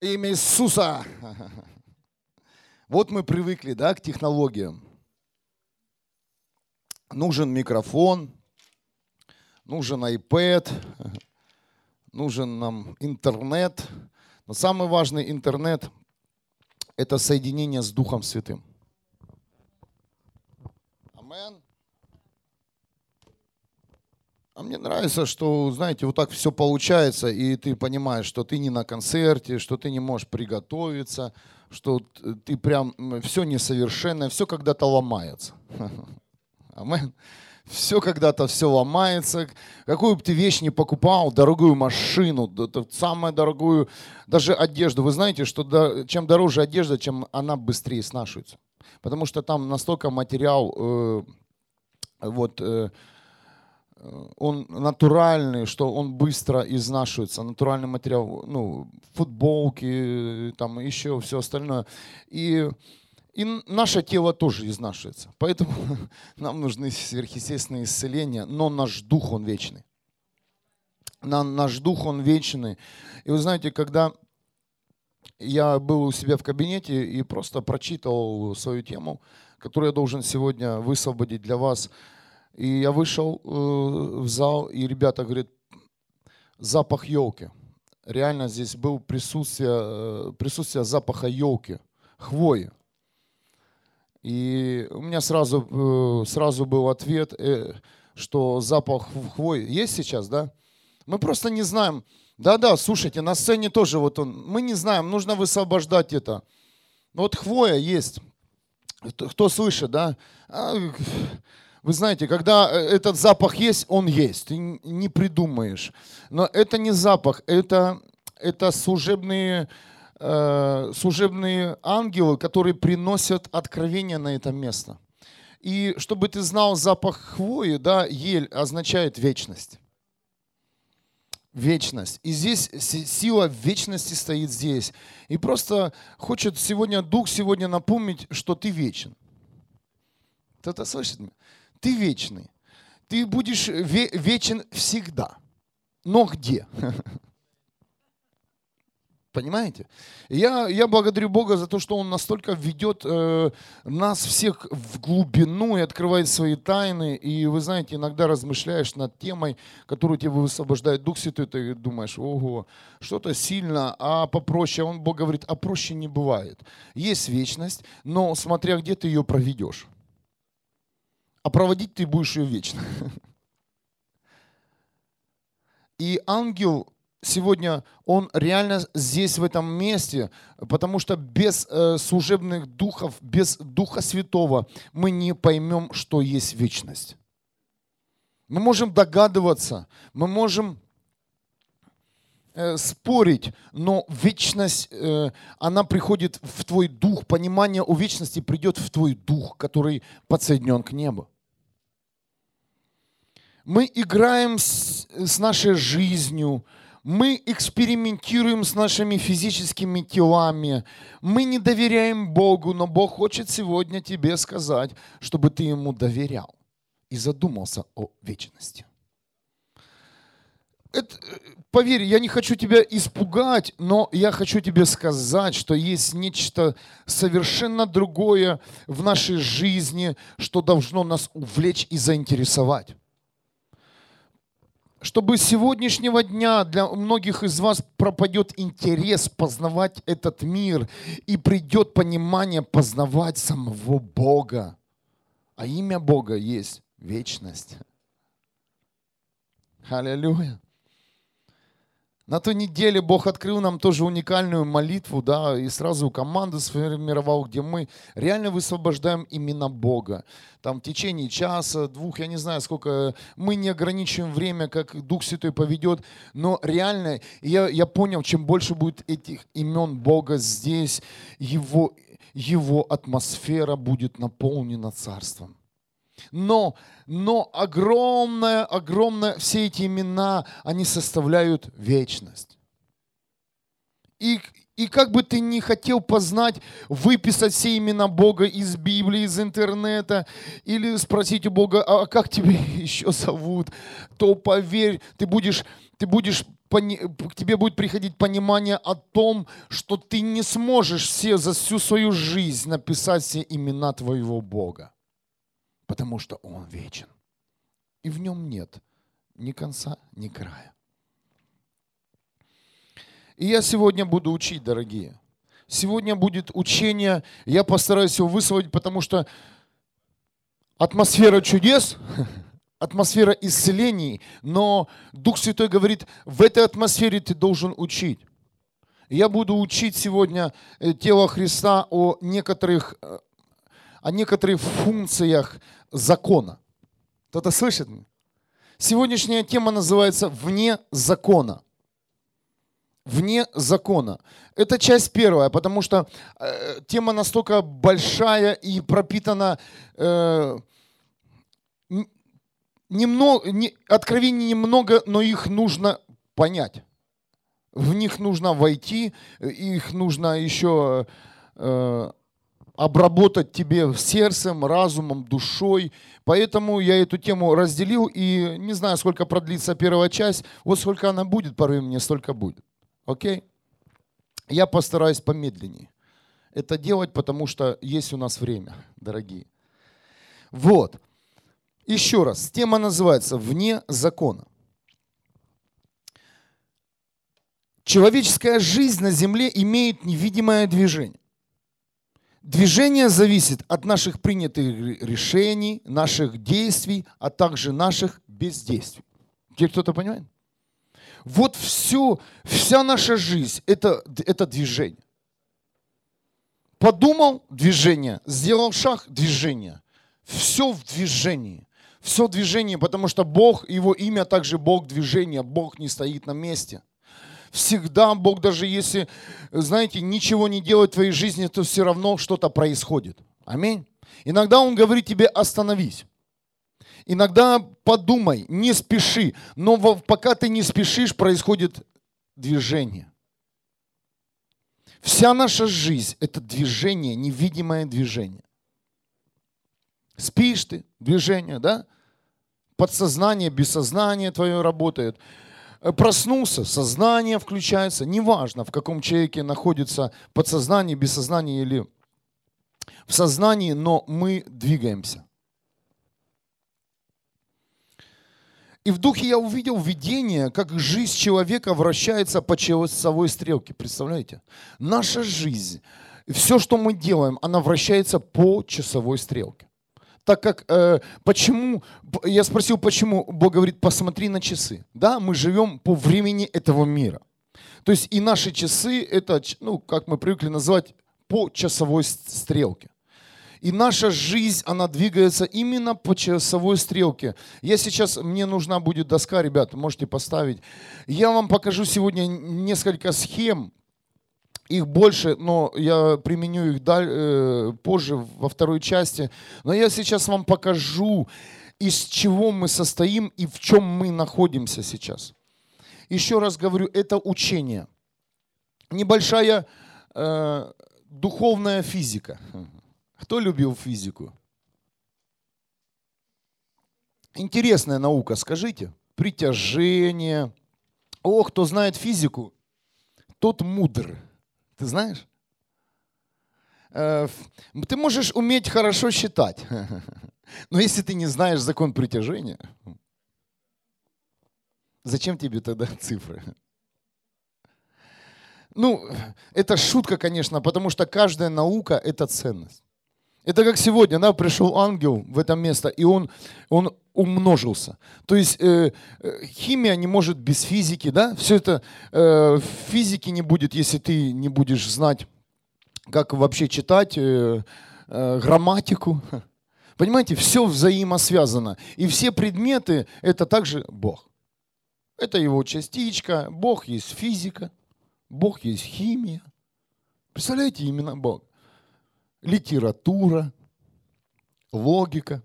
Имя Иисуса. Вот мы привыкли, да, к технологиям. Нужен микрофон, нужен iPad, нужен нам интернет. Но самый важный интернет – это соединение с Духом Святым. Амен. А мне нравится, что, знаете, вот так все получается, и ты понимаешь, что ты не на концерте, что ты не можешь приготовиться, что ты прям, все несовершенное, все когда-то ломается. Амен. Все когда-то все ломается. Какую бы ты вещь не покупал, дорогую машину, самую дорогую, даже одежду. Вы знаете, что чем дороже одежда, чем она быстрее снашивается. Потому что там настолько материал, э, вот, э, он натуральный, что он быстро изнашивается, натуральный материал, ну, футболки, там еще все остальное. И, и наше тело тоже изнашивается. Поэтому нам нужны сверхъестественные исцеления, но наш дух, он вечный. Наш дух, он вечный. И вы знаете, когда я был у себя в кабинете и просто прочитал свою тему, которую я должен сегодня высвободить для вас – и я вышел э, в зал, и ребята говорят, запах елки. Реально здесь был присутствие, э, присутствие запаха елки, хвои. И у меня сразу, э, сразу был ответ, что запах хвои есть сейчас, да? Мы просто не знаем. Да-да, слушайте, на сцене тоже вот он. Мы не знаем, нужно высвобождать это. Вот хвоя есть. Кто слышит, да? Вы знаете, когда э, этот запах есть, он есть, ты не придумаешь. Но это не запах, это, это служебные, э, служебные ангелы, которые приносят откровение на это место. И чтобы ты знал запах хвои, да, ель означает вечность. Вечность. И здесь сила вечности стоит здесь. И просто хочет сегодня Дух сегодня напомнить, что ты вечен. Кто-то слышит меня? Ты вечный. Ты будешь вечен всегда. Но где? Понимаете? Я, я благодарю Бога за то, что Он настолько ведет э, нас всех в глубину и открывает свои тайны. И вы знаете, иногда размышляешь над темой, которую тебе высвобождает Дух Святой, ты думаешь, ого, что-то сильно, а попроще. Он, Бог говорит, а проще не бывает. Есть вечность, но смотря где ты ее проведешь а проводить ты будешь ее вечно. И ангел сегодня, он реально здесь, в этом месте, потому что без э, служебных духов, без Духа Святого мы не поймем, что есть вечность. Мы можем догадываться, мы можем э, спорить, но вечность, э, она приходит в твой дух, понимание о вечности придет в твой дух, который подсоединен к небу. Мы играем с, с нашей жизнью, мы экспериментируем с нашими физическими телами, мы не доверяем Богу, но Бог хочет сегодня тебе сказать, чтобы ты Ему доверял и задумался о вечности. Это, поверь, я не хочу тебя испугать, но я хочу тебе сказать, что есть нечто совершенно другое в нашей жизни, что должно нас увлечь и заинтересовать чтобы с сегодняшнего дня для многих из вас пропадет интерес познавать этот мир и придет понимание познавать самого Бога. А имя Бога есть вечность. Аллилуйя. На той неделе Бог открыл нам тоже уникальную молитву, да, и сразу команду сформировал, где мы реально высвобождаем именно Бога. Там в течение часа, двух, я не знаю сколько, мы не ограничиваем время, как Дух Святой поведет, но реально я, я понял, чем больше будет этих имен Бога здесь, его, его атмосфера будет наполнена Царством. Но, но огромное, огромное, все эти имена, они составляют вечность. И, и как бы ты ни хотел познать, выписать все имена Бога из Библии, из интернета, или спросить у Бога, а как тебя еще зовут, то поверь, ты будешь, ты будешь к тебе будет приходить понимание о том, что ты не сможешь все за всю свою жизнь написать все имена твоего Бога, потому что Он вечен. И в нем нет ни конца, ни края. И я сегодня буду учить, дорогие. Сегодня будет учение, я постараюсь его высвоить, потому что атмосфера чудес, атмосфера исцелений, но Дух Святой говорит, в этой атмосфере ты должен учить. Я буду учить сегодня э, тело Христа о некоторых, э, о некоторых функциях закона. Кто-то слышит? Сегодняшняя тема называется «Вне закона». Вне закона. Это часть первая, потому что э, тема настолько большая и пропитана э, немного, не, откровений немного, но их нужно понять. В них нужно войти, их нужно еще э, обработать тебе сердцем, разумом, душой. Поэтому я эту тему разделил, и не знаю, сколько продлится первая часть, вот сколько она будет, порой мне столько будет. Окей? Я постараюсь помедленнее это делать, потому что есть у нас время, дорогие. Вот. Еще раз, тема называется «Вне закона». Человеческая жизнь на земле имеет невидимое движение. Движение зависит от наших принятых решений, наших действий, а также наших бездействий. Теперь кто-то понимает? Вот все, вся наша жизнь это, это движение. Подумал – движение, сделал шаг – движение. Все в движении все движение, потому что Бог, Его имя также Бог движения, Бог не стоит на месте. Всегда Бог, даже если, знаете, ничего не делает в твоей жизни, то все равно что-то происходит. Аминь. Иногда Он говорит тебе остановись. Иногда подумай, не спеши. Но пока ты не спешишь, происходит движение. Вся наша жизнь – это движение, невидимое движение. Спишь ты, движение, да? подсознание, бессознание твое работает. Э, проснулся, сознание включается. Неважно, в каком человеке находится подсознание, бессознание или в сознании, но мы двигаемся. И в духе я увидел видение, как жизнь человека вращается по часовой стрелке. Представляете? Наша жизнь, все, что мы делаем, она вращается по часовой стрелке так как э, почему, я спросил, почему Бог говорит, посмотри на часы. Да, мы живем по времени этого мира. То есть и наши часы, это, ну, как мы привыкли называть, по часовой стрелке. И наша жизнь, она двигается именно по часовой стрелке. Я сейчас, мне нужна будет доска, ребята, можете поставить. Я вам покажу сегодня несколько схем, их больше, но я применю их э, позже, во второй части. Но я сейчас вам покажу, из чего мы состоим и в чем мы находимся сейчас. Еще раз говорю, это учение. Небольшая э, духовная физика. Кто любил физику? Интересная наука, скажите. Притяжение. О, кто знает физику, тот мудр. Ты знаешь? Э, ты можешь уметь хорошо считать, но если ты не знаешь закон притяжения, зачем тебе тогда цифры? Ну, это шутка, конечно, потому что каждая наука – это ценность. Это как сегодня, да, пришел ангел в это место, и он, он умножился. То есть э, э, химия не может без физики, да? Все это э, физики не будет, если ты не будешь знать, как вообще читать э, э, грамматику. Понимаете, все взаимосвязано. И все предметы – это также Бог. Это его частичка. Бог есть физика, Бог есть химия. Представляете, именно Бог литература, логика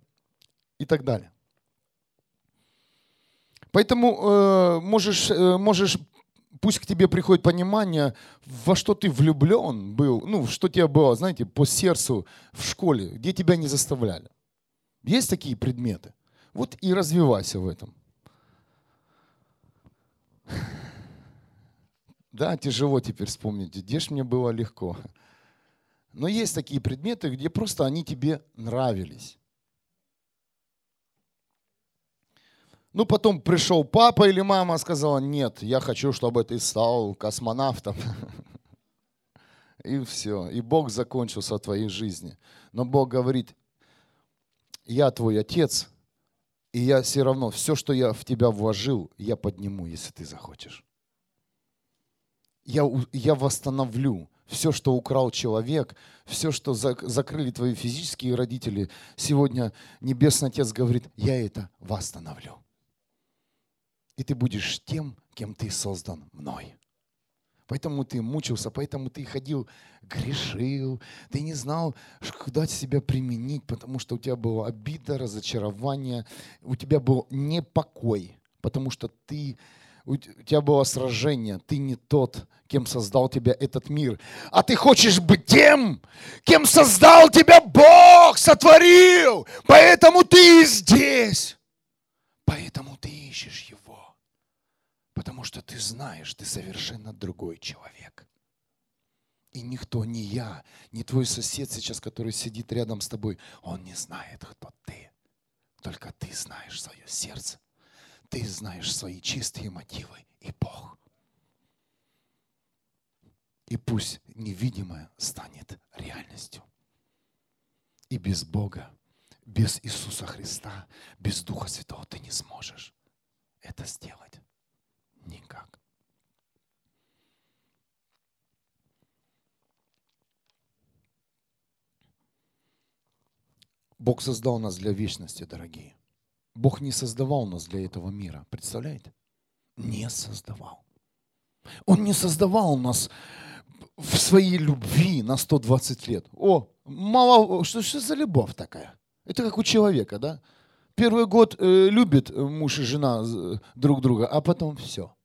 и так далее. Поэтому э, можешь, э, можешь, пусть к тебе приходит понимание, во что ты влюблен был, ну, что тебе было, знаете, по сердцу в школе, где тебя не заставляли. Есть такие предметы. Вот и развивайся в этом. Да, тяжело теперь вспомнить, где ж мне было легко. Но есть такие предметы, где просто они тебе нравились. Ну, потом пришел папа или мама, сказала, нет, я хочу, чтобы ты стал космонавтом. И все. И Бог закончился в твоей жизни. Но Бог говорит, я твой отец, и я все равно, все, что я в тебя вложил, я подниму, если ты захочешь. Я, я восстановлю все, что украл человек, все, что закрыли твои физические родители. Сегодня Небесный Отец говорит, я это восстановлю и ты будешь тем, кем ты создан мной. Поэтому ты мучился, поэтому ты ходил, грешил, ты не знал, куда себя применить, потому что у тебя была обида, разочарование, у тебя был непокой, потому что ты, у тебя было сражение, ты не тот, кем создал тебя этот мир, а ты хочешь быть тем, кем создал тебя Бог, сотворил, поэтому ты здесь, поэтому ты ищешь Его. Потому что ты знаешь, ты совершенно другой человек. И никто, ни я, ни твой сосед сейчас, который сидит рядом с тобой, он не знает, кто ты. Только ты знаешь свое сердце. Ты знаешь свои чистые мотивы и Бог. И пусть невидимое станет реальностью. И без Бога, без Иисуса Христа, без Духа Святого ты не сможешь это сделать. Никак. Бог создал нас для вечности, дорогие. Бог не создавал нас для этого мира. Представляете? Не создавал. Он не создавал нас в своей любви на 120 лет. О, мало, что, что за любовь такая? Это как у человека, да? Первый год э, любит муж и жена э, друг друга, а потом все.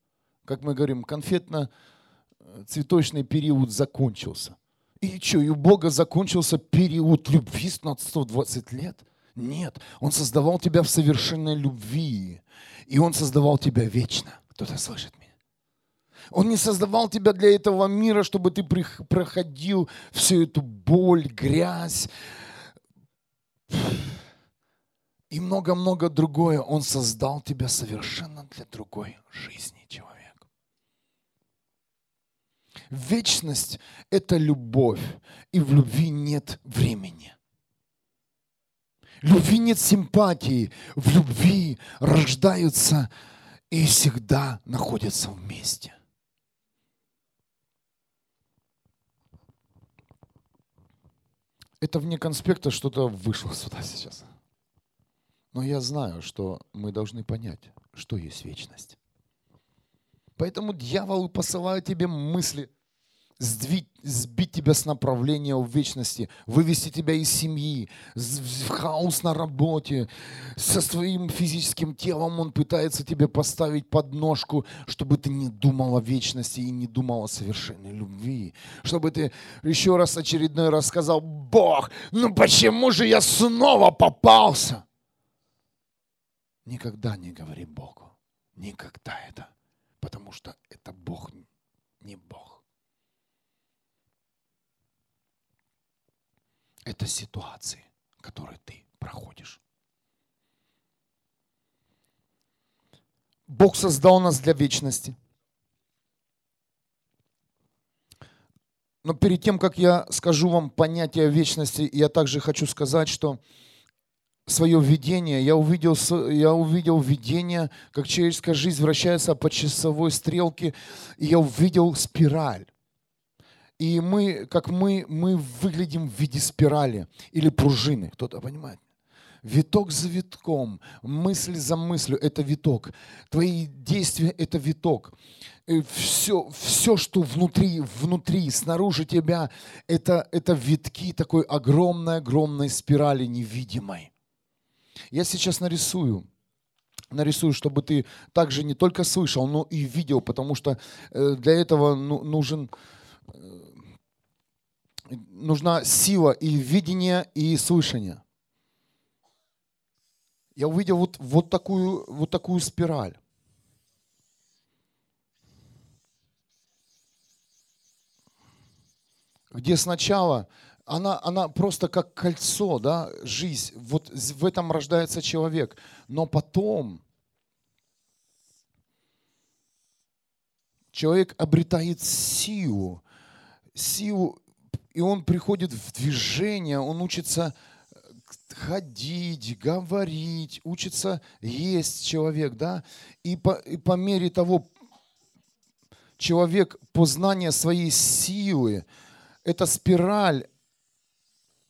Как мы говорим, конфетно-цветочный период закончился. И что, и у Бога закончился период любви на 120 лет? Нет, Он создавал тебя в совершенной любви. И Он создавал тебя вечно. Кто-то слышит меня? Он не создавал тебя для этого мира, чтобы ты проходил всю эту боль, грязь, и много-много другое. Он создал тебя совершенно для другой жизни, человек. Вечность – это любовь, и в любви нет времени. Любви нет симпатии, в любви рождаются и всегда находятся вместе. Это вне конспекта что-то вышло сюда сейчас. Но я знаю, что мы должны понять, что есть вечность. Поэтому дьявол посылает тебе мысли, сдвить, сбить тебя с направления в вечности, вывести тебя из семьи, в хаос на работе, со своим физическим телом он пытается тебе поставить подножку, чтобы ты не думал о вечности и не думал о совершенной любви, чтобы ты еще раз очередной раз сказал, Бог, ну почему же я снова попался? Никогда не говори Богу. Никогда это. Потому что это Бог не Бог. Это ситуации, которые ты проходишь. Бог создал нас для вечности. Но перед тем, как я скажу вам понятие вечности, я также хочу сказать, что свое видение, я увидел, я увидел видение, как человеческая жизнь вращается по часовой стрелке, и я увидел спираль. И мы, как мы, мы выглядим в виде спирали или пружины, кто-то понимает? Виток за витком, мысль за мыслью – это виток. Твои действия – это виток. Все, все, что внутри, внутри, снаружи тебя, это, это витки такой огромной-огромной спирали невидимой. Я сейчас нарисую нарисую, чтобы ты также не только слышал, но и видел, потому что э, для этого ну, нужен, э, нужна сила и видения, и слышания. Я увидел вот, вот, такую, вот такую спираль. где сначала она, она просто как кольцо, да, жизнь, вот в этом рождается человек, но потом человек обретает силу, силу, и он приходит в движение, он учится ходить, говорить, учится есть человек, да, и по, и по мере того, человек познания своей силы, эта спираль,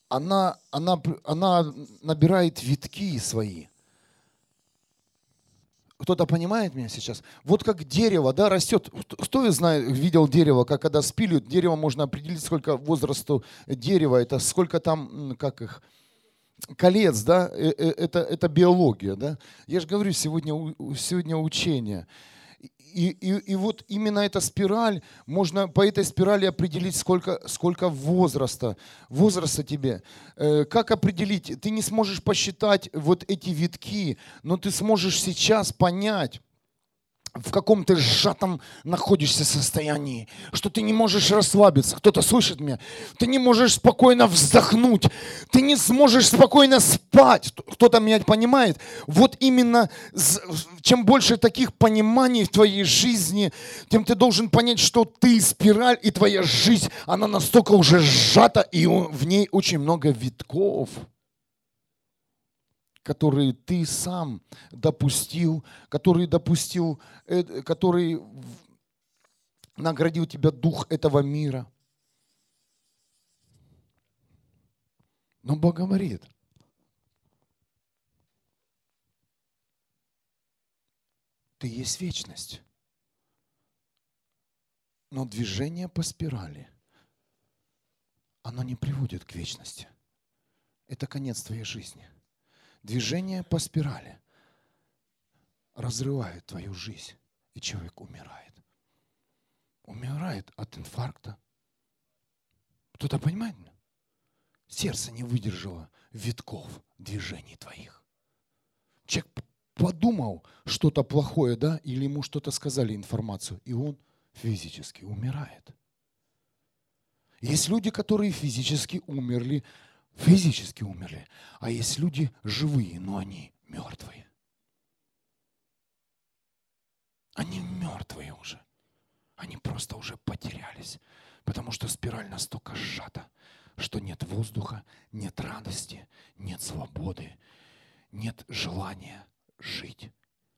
она, она, она набирает витки свои. Кто-то понимает меня сейчас? Вот как дерево, да, растет. Кто знает, видел дерево, как когда спиливают, дерево можно определить, сколько возрасту дерева, это сколько там, как их, колец, да, э, э, это, это биология, да. Я же говорю, сегодня, сегодня учение. И, и, и вот именно эта спираль, можно по этой спирали определить, сколько, сколько возраста, возраста тебе. Э, как определить? Ты не сможешь посчитать вот эти витки, но ты сможешь сейчас понять, в каком то сжатом находишься состоянии, что ты не можешь расслабиться. Кто-то слышит меня? Ты не можешь спокойно вздохнуть. Ты не сможешь спокойно спать. Кто-то меня понимает? Вот именно чем больше таких пониманий в твоей жизни, тем ты должен понять, что ты спираль, и твоя жизнь, она настолько уже сжата, и в ней очень много витков которые ты сам допустил, который допустил, э, который наградил тебя дух этого мира. Но Бог говорит, ты есть вечность. Но движение по спирали, оно не приводит к вечности. Это конец твоей жизни. Движение по спирали разрывает твою жизнь, и человек умирает. Умирает от инфаркта. Кто-то понимает меня? Сердце не выдержало витков движений твоих. Человек подумал что-то плохое, да, или ему что-то сказали информацию, и он физически умирает. Есть люди, которые физически умерли физически умерли, а есть люди живые, но они мертвые. Они мертвые уже. Они просто уже потерялись, потому что спираль настолько сжата, что нет воздуха, нет радости, нет свободы, нет желания жить,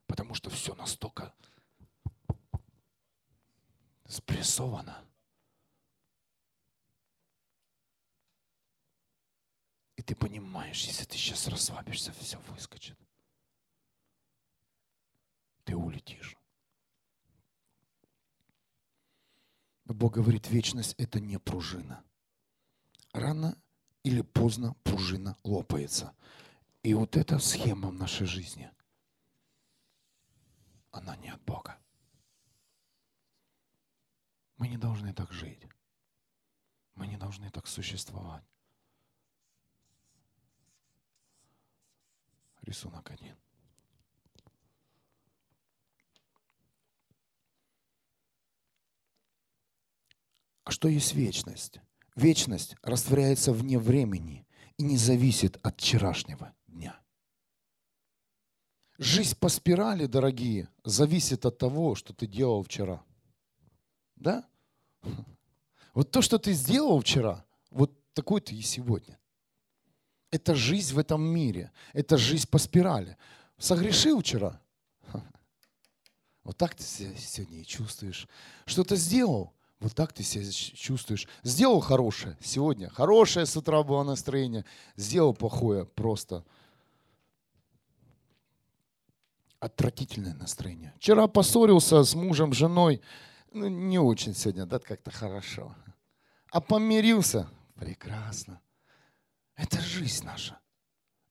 потому что все настолько спрессовано. И ты понимаешь, если ты сейчас расслабишься, все выскочит. Ты улетишь. Бог говорит, вечность – это не пружина. Рано или поздно пружина лопается. И вот эта схема в нашей жизни, она не от Бога. Мы не должны так жить. Мы не должны так существовать. Рисунок один. А что есть вечность? Вечность растворяется вне времени и не зависит от вчерашнего дня. Жизнь по спирали, дорогие, зависит от того, что ты делал вчера. Да? Вот то, что ты сделал вчера, вот такой ты и сегодня. Это жизнь в этом мире. Это жизнь по спирали. Согрешил вчера. Вот так ты себя сегодня и чувствуешь. Что-то сделал. Вот так ты себя чувствуешь. Сделал хорошее сегодня. Хорошее с утра было настроение. Сделал плохое просто. Отвратительное настроение. Вчера поссорился с мужем, женой. Ну, не очень сегодня, да, как-то хорошо. А помирился. Прекрасно. Это жизнь наша.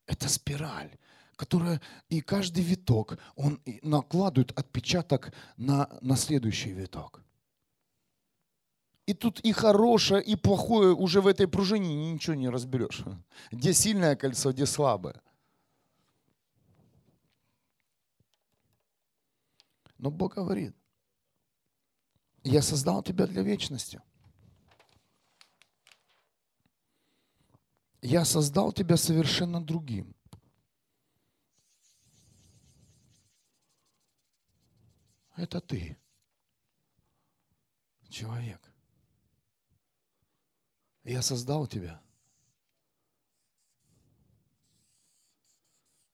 Это спираль, которая и каждый виток, он накладывает отпечаток на, на следующий виток. И тут и хорошее, и плохое уже в этой пружине ничего не разберешь. Где сильное кольцо, где слабое. Но Бог говорит, я создал тебя для вечности. Я создал тебя совершенно другим. Это ты, человек. Я создал тебя,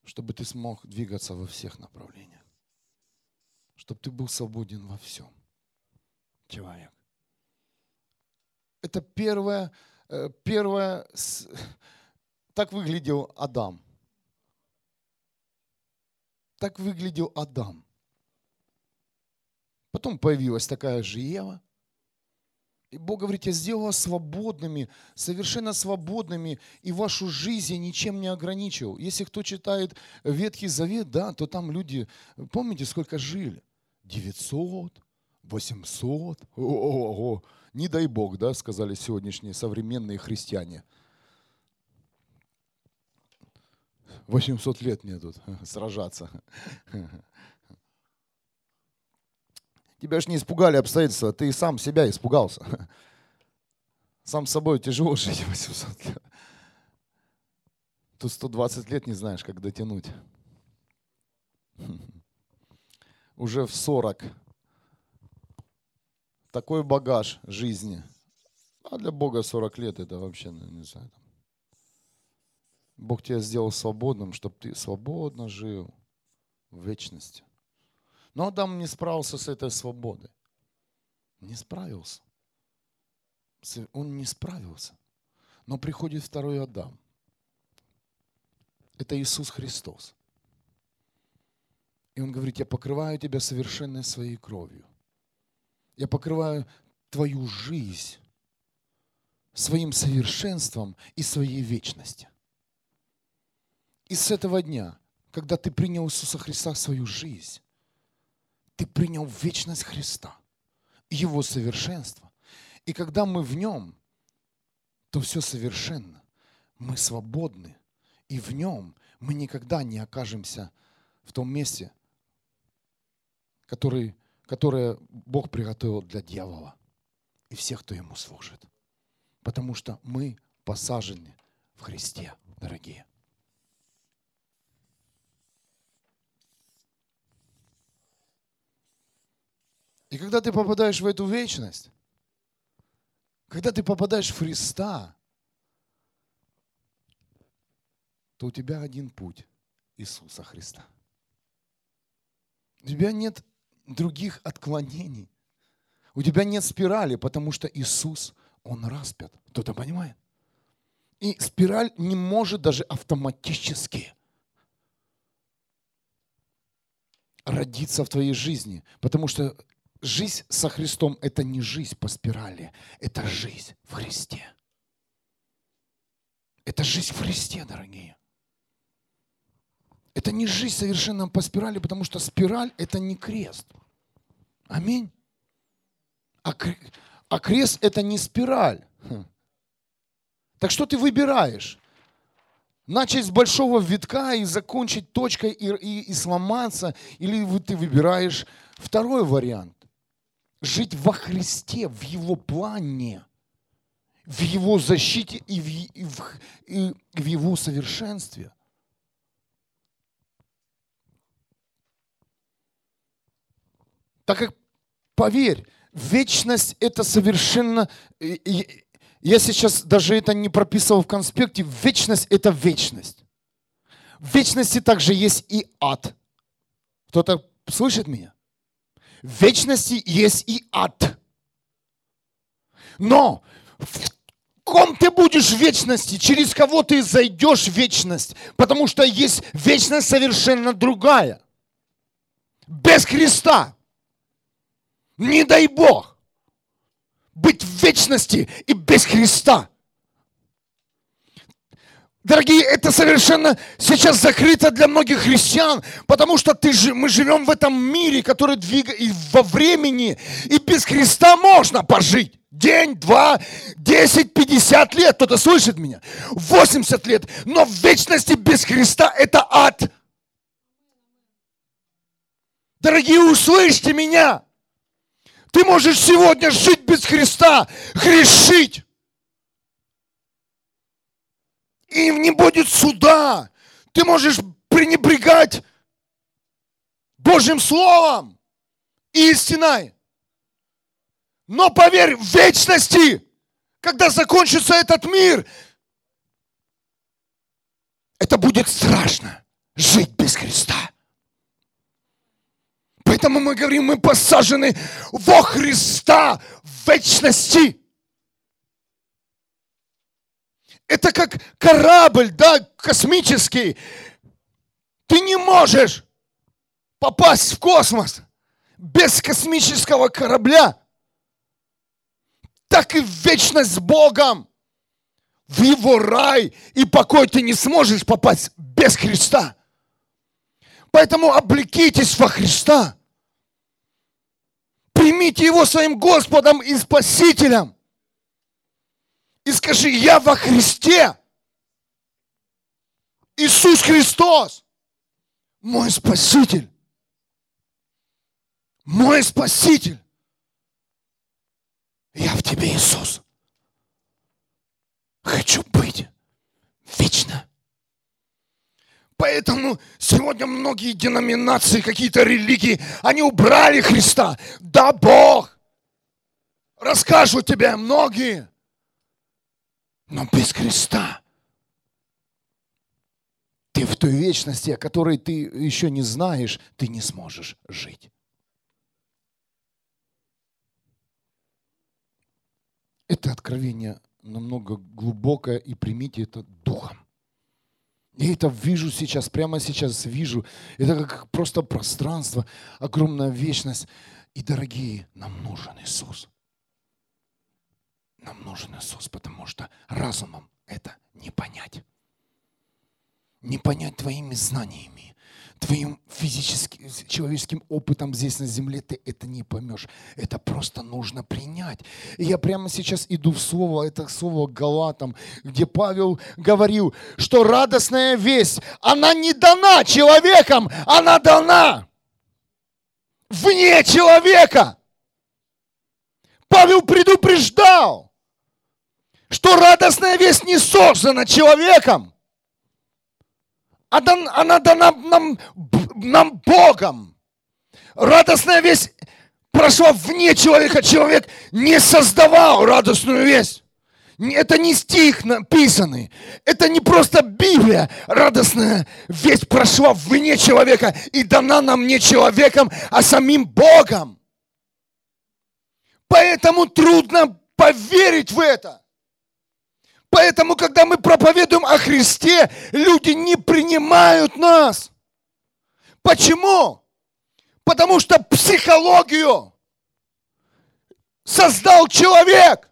чтобы ты смог двигаться во всех направлениях, чтобы ты был свободен во всем, человек. Это первое, первое, так выглядел Адам. Так выглядел Адам. Потом появилась такая же Ева. И Бог говорит, я сделал вас свободными, совершенно свободными, и вашу жизнь я ничем не ограничил. Если кто читает Ветхий Завет, да, то там люди, помните, сколько жили? 900, 800, о-о-о, не дай Бог, да, сказали сегодняшние современные христиане. 800 лет мне тут сражаться. Тебя же не испугали обстоятельства, ты сам себя испугался. Сам с собой тяжело жить 800 лет. Тут 120 лет не знаешь, как дотянуть. Уже в 40. Такой багаж жизни. А для Бога 40 лет это вообще, ну, не знаю. Бог тебя сделал свободным, чтобы ты свободно жил в вечности. Но Адам не справился с этой свободой. Не справился. Он не справился. Но приходит второй Адам. Это Иисус Христос. И Он говорит, я покрываю тебя совершенной своей кровью. Я покрываю твою жизнь своим совершенством и своей вечностью. И с этого дня, когда ты принял Иисуса Христа в свою жизнь, ты принял вечность Христа, Его совершенство. И когда мы в Нем, то все совершенно. Мы свободны. И в Нем мы никогда не окажемся в том месте, который, которое Бог приготовил для дьявола и всех, кто Ему служит. Потому что мы посажены в Христе, дорогие. И когда ты попадаешь в эту вечность, когда ты попадаешь в Христа, то у тебя один путь – Иисуса Христа. У тебя нет других отклонений. У тебя нет спирали, потому что Иисус, Он распят. Кто-то понимает? И спираль не может даже автоматически родиться в твоей жизни, потому что жизнь со Христом – это не жизнь по спирали, это жизнь в Христе. Это жизнь в Христе, дорогие. Это не жизнь совершенно по спирали, потому что спираль – это не крест. Аминь. А, а крест – это не спираль. Хм. Так что ты выбираешь? Начать с большого витка и закончить точкой и, и, и сломаться? Или ты выбираешь второй вариант? жить во Христе, в Его плане, в Его защите и в, и в, и в Его совершенстве. Так как, поверь, вечность это совершенно... Я сейчас даже это не прописывал в конспекте. Вечность это вечность. В вечности также есть и ад. Кто-то слышит меня? В вечности есть и ад. Но в ком ты будешь в вечности, через кого ты зайдешь в вечность, потому что есть вечность совершенно другая. Без Христа. Не дай Бог быть в вечности и без Христа. Дорогие, это совершенно сейчас закрыто для многих христиан, потому что ты, мы живем в этом мире, который двигается во времени, и без Христа можно пожить. День, два, десять, пятьдесят лет, кто-то слышит меня, восемьдесят лет, но в вечности без Христа это ад. Дорогие, услышьте меня. Ты можешь сегодня жить без Христа, грешить. И не будет суда. Ты можешь пренебрегать Божьим Словом и истиной. Но поверь, в вечности, когда закончится этот мир, это будет страшно жить без Христа. Поэтому мы говорим, мы посажены во Христа в вечности. Это как корабль, да, космический. Ты не можешь попасть в космос без космического корабля. Так и в вечность с Богом. В его рай и покой ты не сможешь попасть без Христа. Поэтому облекитесь во Христа. Примите Его своим Господом и Спасителем. И скажи, я во Христе. Иисус Христос, мой Спаситель. Мой Спаситель. Я в тебе, Иисус. Хочу быть вечно. Поэтому сегодня многие деноминации, какие-то религии, они убрали Христа. Да, Бог. Расскажут тебе многие. Но без Христа ты в той вечности, о которой ты еще не знаешь, ты не сможешь жить. Это откровение намного глубокое, и примите это духом. Я это вижу сейчас, прямо сейчас вижу. Это как просто пространство, огромная вечность. И, дорогие, нам нужен Иисус. Нам нужен Иисус, потому что разумом это не понять. Не понять твоими знаниями, твоим физическим, человеческим опытом здесь на земле ты это не поймешь. Это просто нужно принять. И я прямо сейчас иду в слово, это слово Галатам, где Павел говорил, что радостная весть, она не дана человеком, она дана вне человека. Павел предупреждал, что радостная весть не создана человеком, она дана нам, нам Богом. Радостная весть прошла вне человека. Человек не создавал радостную весть. Это не стих написанный. Это не просто Библия. Радостная весть прошла вне человека и дана нам не человеком, а самим Богом. Поэтому трудно поверить в это. Поэтому, когда мы проповедуем о Христе, люди не принимают нас. Почему? Потому что психологию создал человек.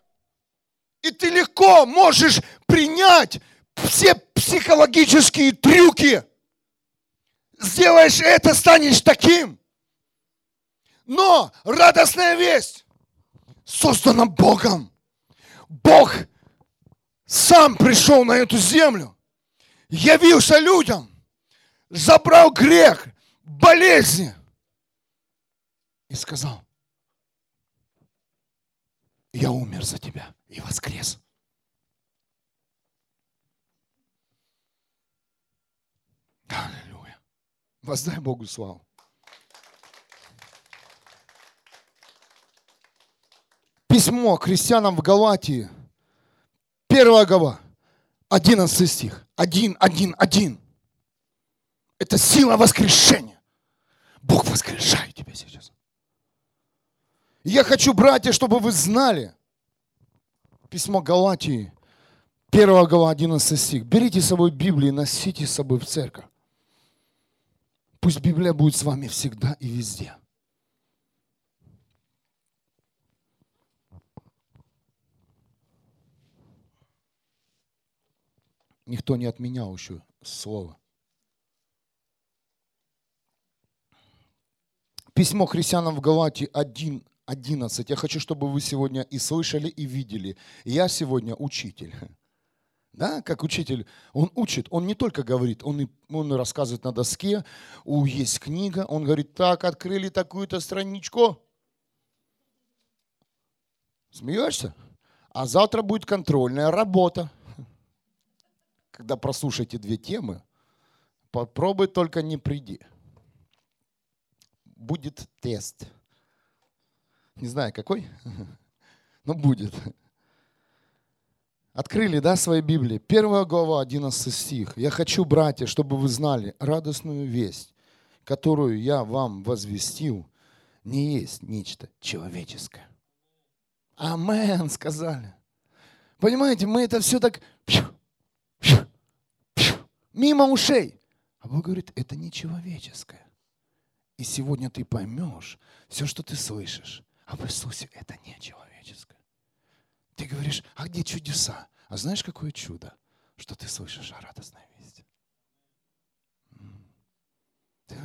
И ты легко можешь принять все психологические трюки. Сделаешь это, станешь таким. Но радостная весть создана Богом. Бог сам пришел на эту землю, явился людям, забрал грех, болезни и сказал, я умер за тебя и воскрес. Аллилуйя. Воздай Богу славу. Письмо к христианам в Галатии – Первая глава, 11 стих. Один, один, один. Это сила воскрешения. Бог воскрешает тебя сейчас. Я хочу, братья, чтобы вы знали. Письмо Галатии, 1 глава, 11 стих. Берите с собой Библию и носите с собой в церковь. Пусть Библия будет с вами всегда и везде. Никто не отменял еще слово. Письмо христианам в Галатии 1, 11. Я хочу, чтобы вы сегодня и слышали, и видели. Я сегодня учитель. Да, как учитель, он учит, он не только говорит, он, и, он рассказывает на доске, у есть книга, он говорит, так, открыли такую-то страничку. Смеешься? А завтра будет контрольная работа. Когда прослушаете две темы, попробуй только не приди. Будет тест. Не знаю, какой, но будет. Открыли, да, свои Библии? Первая глава, 11 стих. «Я хочу, братья, чтобы вы знали радостную весть, которую я вам возвестил, не есть нечто человеческое». Амен, сказали. Понимаете, мы это все так мимо ушей. А Бог говорит, это не человеческое. И сегодня ты поймешь, все, что ты слышишь об Иисусе, это не человеческое. Ты говоришь, а где чудеса? А знаешь, какое чудо? Что ты слышишь о радостной вести. Ты,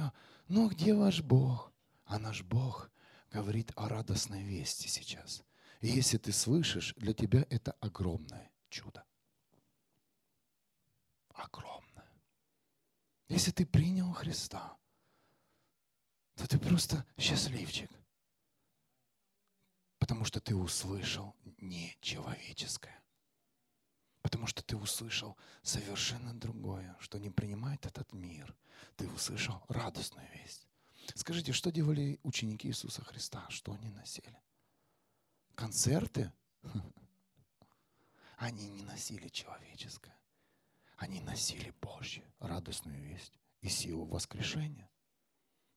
ну, где ваш Бог? А наш Бог говорит о радостной вести сейчас. И если ты слышишь, для тебя это огромное чудо. Огромное. Если ты принял Христа, то ты просто счастливчик. Потому что ты услышал нечеловеческое. Потому что ты услышал совершенно другое, что не принимает этот мир. Ты услышал радостную весть. Скажите, что делали ученики Иисуса Христа? Что они носили? Концерты? Они не носили человеческое. Они носили Божье, радостную весть и силу воскрешения.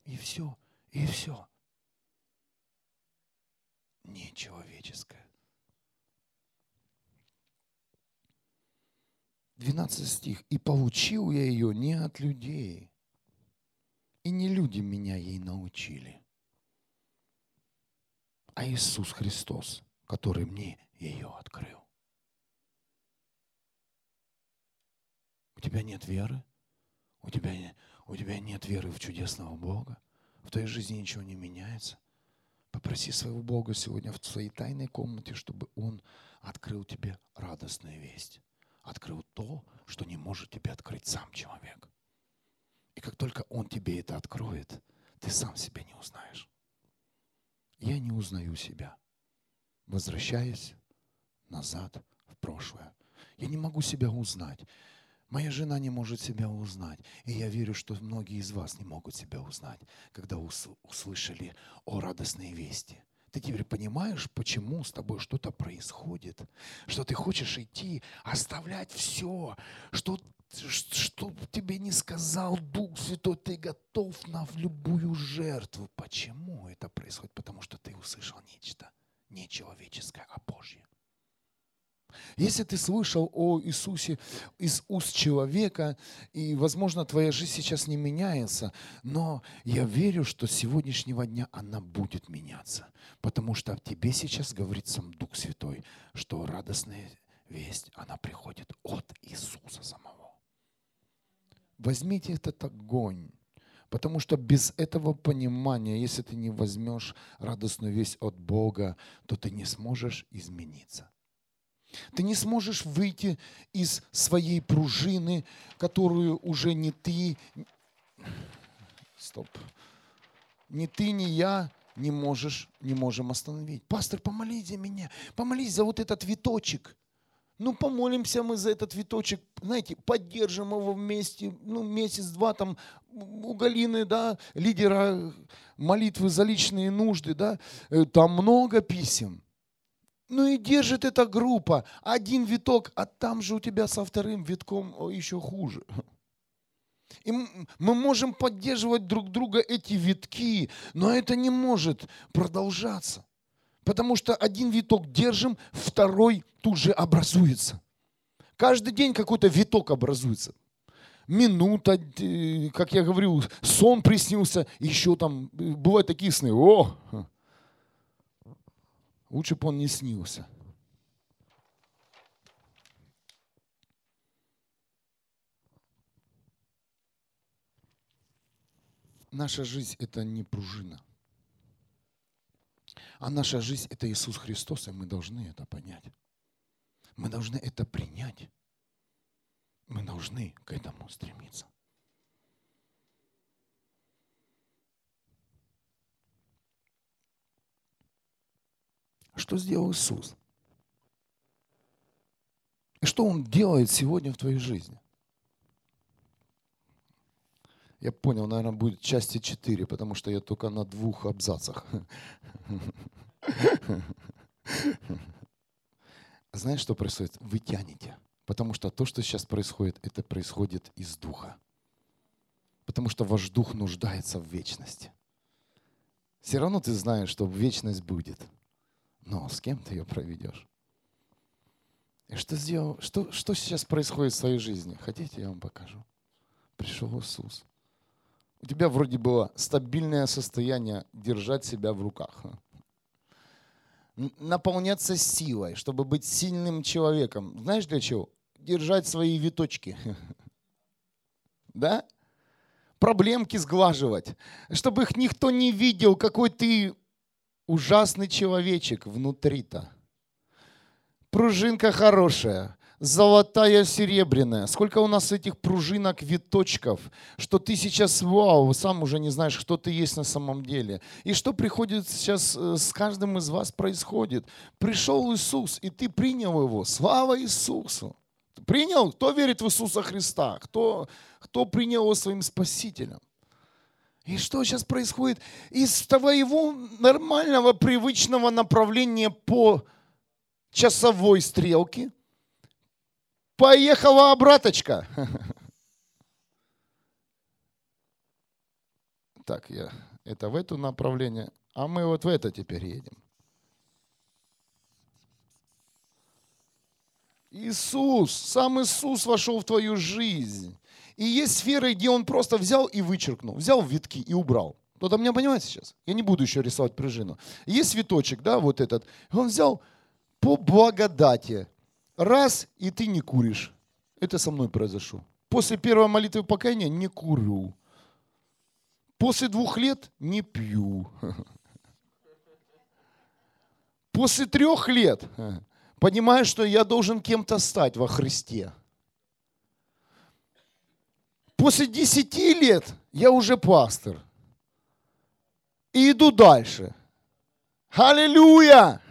И все, и все. Нечеловеческое. 12 стих. «И получил я ее не от людей, и не люди меня ей научили, а Иисус Христос, который мне ее открыл». У тебя нет веры? У тебя, у тебя нет веры в чудесного Бога? В твоей жизни ничего не меняется? Попроси своего Бога сегодня в своей тайной комнате, чтобы Он открыл тебе радостную весть открыл то, что не может тебе открыть сам человек. И как только он тебе это откроет, ты сам себя не узнаешь. Я не узнаю себя, возвращаясь назад в прошлое. Я не могу себя узнать. Моя жена не может себя узнать. И я верю, что многие из вас не могут себя узнать, когда услышали о радостной вести. Ты теперь понимаешь, почему с тобой что-то происходит, что ты хочешь идти, оставлять все, что, что тебе не сказал Дух Святой, ты готов на любую жертву. Почему это происходит? Потому что ты услышал нечто нечеловеческое, а Божье. Если ты слышал о Иисусе из уст человека, и, возможно, твоя жизнь сейчас не меняется, но я верю, что с сегодняшнего дня она будет меняться, потому что в тебе сейчас говорит сам Дух Святой, что радостная весть, она приходит от Иисуса самого. Возьмите этот огонь, Потому что без этого понимания, если ты не возьмешь радостную весть от Бога, то ты не сможешь измениться. Ты не сможешь выйти из своей пружины, которую уже не ты, стоп, ни ты, ни я не можешь, не можем остановить. Пастор, помолись за меня, помолись за вот этот виточек. Ну, помолимся мы за этот виточек, знаете, поддержим его вместе, ну, месяц-два там у Галины, да, лидера молитвы за личные нужды, да, э, там много писем. Ну и держит эта группа. Один виток, а там же у тебя со вторым витком еще хуже. И мы можем поддерживать друг друга эти витки, но это не может продолжаться. Потому что один виток держим, второй тут же образуется. Каждый день какой-то виток образуется. Минута, э, как я говорю, сон приснился, еще там э, бывают такие сны. О, Лучше бы он не снился. Наша жизнь – это не пружина. А наша жизнь – это Иисус Христос, и мы должны это понять. Мы должны это принять. Мы должны к этому стремиться. Что сделал Иисус? И что Он делает сегодня в твоей жизни? Я понял, наверное, будет части 4, потому что я только на двух абзацах. Знаешь, что происходит? Вы тянете. Потому что то, что сейчас происходит, это происходит из духа. Потому что ваш дух нуждается в вечности. Все равно ты знаешь, что вечность будет. Но с кем ты ее проведешь? И что сделал? Что, что сейчас происходит в своей жизни? Хотите, я вам покажу? Пришел Иисус. У тебя вроде было стабильное состояние держать себя в руках. Наполняться силой, чтобы быть сильным человеком. Знаешь для чего? Держать свои виточки. Да? Проблемки сглаживать. Чтобы их никто не видел, какой ты ужасный человечек внутри-то. Пружинка хорошая, золотая, серебряная. Сколько у нас этих пружинок, виточков, что ты сейчас, вау, сам уже не знаешь, кто ты есть на самом деле. И что приходит сейчас э, с каждым из вас происходит. Пришел Иисус, и ты принял его. Слава Иисусу! Принял? Кто верит в Иисуса Христа? Кто, кто принял его своим Спасителем? И что сейчас происходит? Из твоего нормального, привычного направления по часовой стрелке поехала обраточка. Так, я это в это направление, а мы вот в это теперь едем. Иисус, сам Иисус вошел в твою жизнь. И есть сферы, где он просто взял и вычеркнул, взял витки и убрал. Кто-то меня понимает сейчас? Я не буду еще рисовать пружину. Есть цветочек, да, вот этот. Он взял по благодати. Раз, и ты не куришь. Это со мной произошло. После первой молитвы покаяния не курю. После двух лет не пью. После трех лет понимаю, что я должен кем-то стать во Христе. После десяти лет я уже пастор. И иду дальше. Аллилуйя!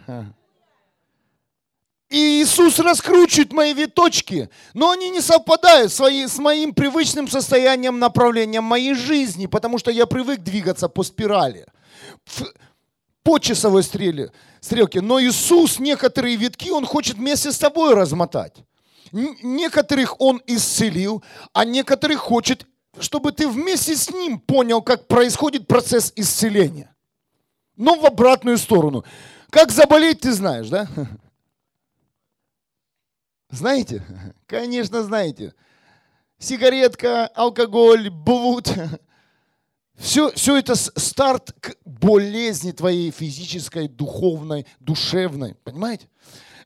И Иисус раскручивает мои виточки, но они не совпадают с моим привычным состоянием направления моей жизни, потому что я привык двигаться по спирали, по часовой стрелке. Но Иисус некоторые витки, Он хочет вместе с тобой размотать. Некоторых он исцелил, а некоторых хочет, чтобы ты вместе с ним понял, как происходит процесс исцеления. Но в обратную сторону. Как заболеть, ты знаешь, да? Знаете? Конечно, знаете. Сигаретка, алкоголь, блуд. Все, все это старт к болезни твоей физической, духовной, душевной. Понимаете?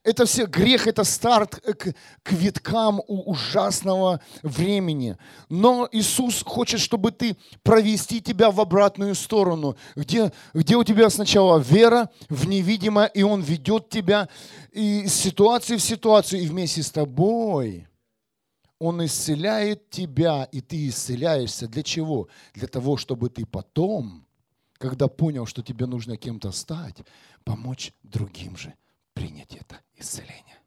Это все грех, это старт к, к виткам ужасного времени. Но Иисус хочет, чтобы ты провести тебя в обратную сторону, где, где у тебя сначала вера в невидимое, и Он ведет тебя из ситуации в ситуацию, и вместе с тобой Он исцеляет тебя, и ты исцеляешься. Для чего? Для того, чтобы ты потом, когда понял, что тебе нужно кем-то стать, помочь другим же принять это исцеление.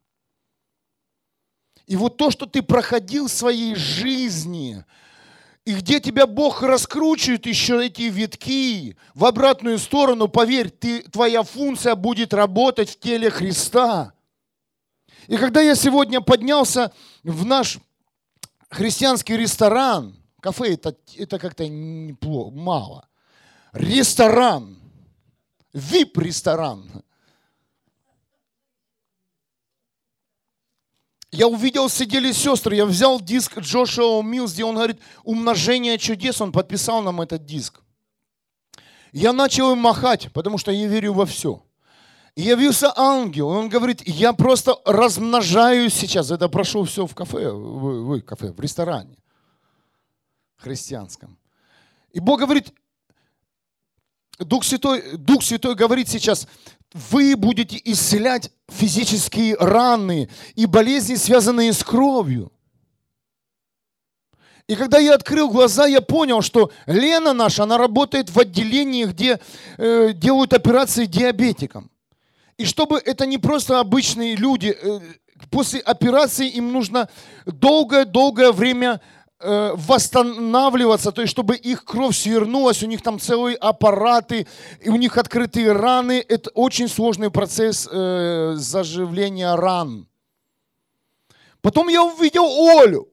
И вот то, что ты проходил в своей жизни, и где тебя Бог раскручивает еще эти витки в обратную сторону, поверь, ты, твоя функция будет работать в теле Христа. И когда я сегодня поднялся в наш христианский ресторан, кафе это, это как-то мало, ресторан, вип-ресторан, я увидел, сидели сестры, я взял диск Джошуа Милс, где он говорит, умножение чудес, он подписал нам этот диск. Я начал им махать, потому что я верю во все. И явился ангел, и он говорит, я просто размножаюсь сейчас. Это прошел все в кафе, в, в кафе, в ресторане христианском. И Бог говорит, Дух Святой, Дух Святой говорит сейчас, вы будете исцелять физические раны и болезни, связанные с кровью. И когда я открыл глаза, я понял, что Лена наша, она работает в отделении, где э, делают операции диабетикам. И чтобы это не просто обычные люди, э, после операции им нужно долгое-долгое время э, восстанавливаться, то есть чтобы их кровь свернулась, у них там целые аппараты, и у них открытые раны. Это очень сложный процесс э, заживления ран. Потом я увидел Олю,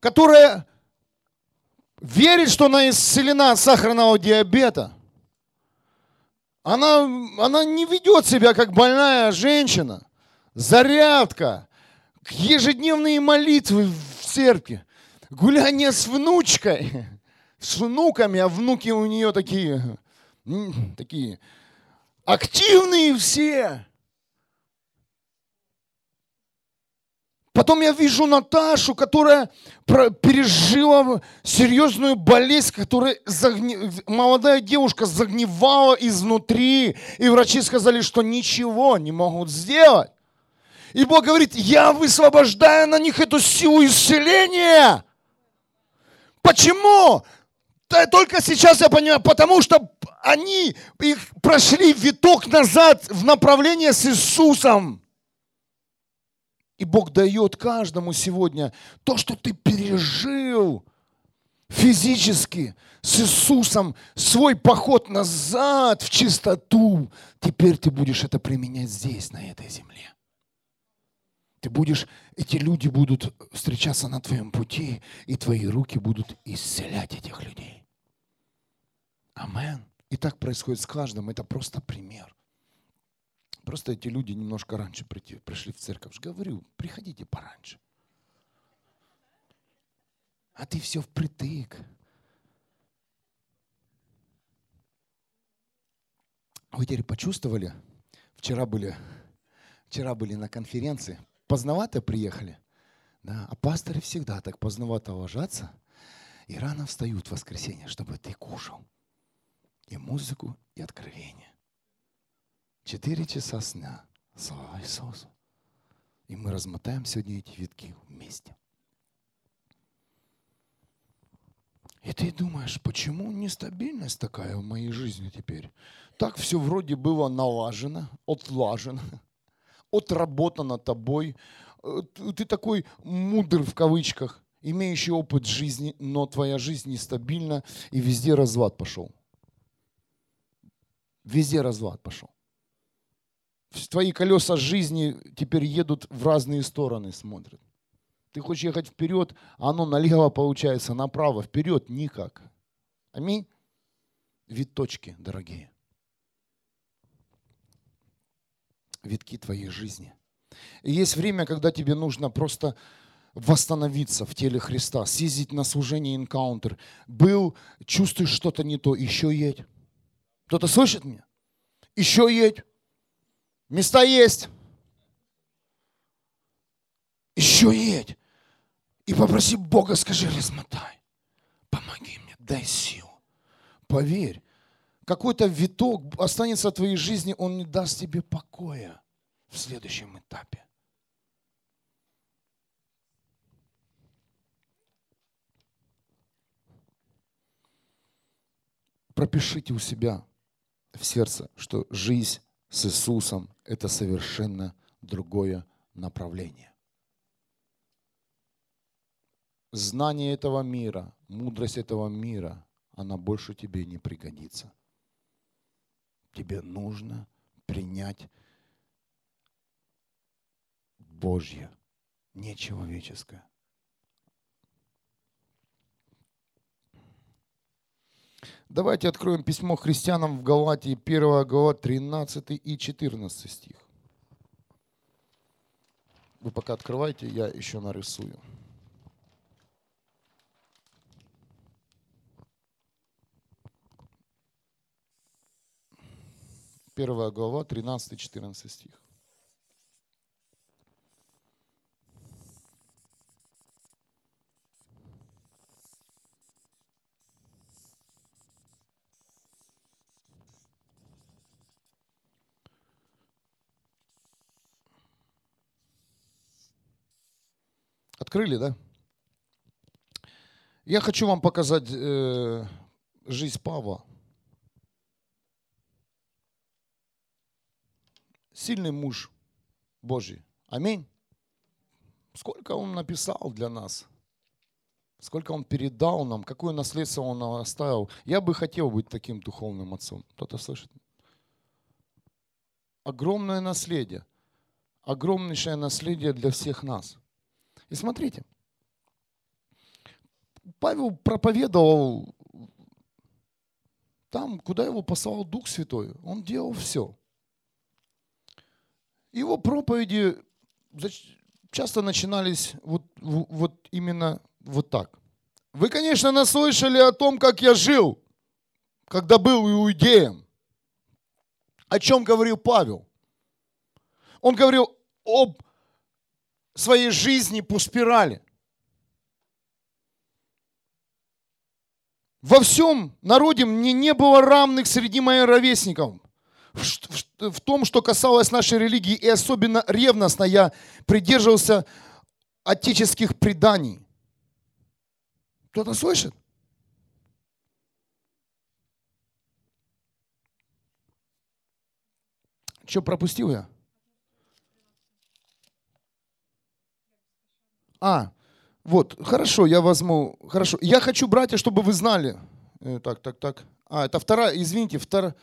которая верит, что она исцелена от сахарного диабета. Она, она не ведет себя как больная женщина. Зарядка, ежедневные молитвы церкви, гуляние с внучкой, с внуками, а внуки у нее такие, такие активные все. Потом я вижу Наташу, которая пережила серьезную болезнь, которая загни... молодая девушка загнивала изнутри, и врачи сказали, что ничего не могут сделать. И Бог говорит, я высвобождаю на них эту силу исцеления. Почему? Только сейчас я понимаю, потому что они их прошли виток назад в направление с Иисусом. И Бог дает каждому сегодня то, что ты пережил физически с Иисусом, свой поход назад в чистоту. Теперь ты будешь это применять здесь, на этой земле. Ты будешь, эти люди будут встречаться на твоем пути, и твои руки будут исцелять этих людей. Амен. И так происходит с каждым. Это просто пример. Просто эти люди немножко раньше прийти, пришли в церковь. Говорю, приходите пораньше. А ты все впритык. Вы теперь почувствовали? Вчера были, вчера были на конференции. Поздновато приехали. Да, а пасторы всегда так поздновато ложатся и рано встают в воскресенье, чтобы ты кушал. И музыку, и откровение. Четыре часа сна. Слава Иисусу. И мы размотаем сегодня эти витки вместе. И ты думаешь, почему нестабильность такая в моей жизни теперь? Так все вроде было налажено, отлажено, отработано тобой. Э, ты такой мудрый в кавычках, имеющий опыт жизни, но твоя жизнь нестабильна, и везде развод пошел. Везде развод пошел твои колеса жизни теперь едут в разные стороны, смотрят. Ты хочешь ехать вперед, а оно налево получается, направо, вперед никак. Аминь. Вид дорогие. Витки твоей жизни. И есть время, когда тебе нужно просто восстановиться в теле Христа, съездить на служение энкаунтер. Был, чувствуешь что-то не то, еще едь. Кто-то слышит меня? Еще едь. Места есть. Еще едь. И попроси Бога, скажи, размотай. Помоги мне, дай силу. Поверь, какой-то виток останется в твоей жизни, он не даст тебе покоя в следующем этапе. Пропишите у себя в сердце, что жизнь с Иисусом – это совершенно другое направление. Знание этого мира, мудрость этого мира, она больше тебе не пригодится. Тебе нужно принять Божье, нечеловеческое. Давайте откроем письмо христианам в Галатии, 1 глава, 13 и 14 стих. Вы пока открывайте, я еще нарисую. Первая глава, 13-14 стих. Открыли, да? Я хочу вам показать э, жизнь Павла. Сильный муж Божий. Аминь. Сколько он написал для нас. сколько Он передал нам, какое наследство Он оставил. Я бы хотел быть таким духовным отцом. Кто-то слышит? Огромное наследие. Огромнейшее наследие для всех нас. И смотрите, Павел проповедовал там, куда его послал Дух Святой. Он делал все. Его проповеди часто начинались вот, вот именно вот так. Вы, конечно, наслышали о том, как я жил, когда был иудеем. О чем говорил Павел? Он говорил об своей жизни по спирали. Во всем народе мне не было равных среди моих ровесников. В, том, что касалось нашей религии, и особенно ревностно я придерживался отеческих преданий. Кто-то слышит? Что пропустил я? А, вот, хорошо, я возьму. Хорошо. Я хочу, братья, чтобы вы знали. Э, так, так, так. А, это вторая, извините, вторая.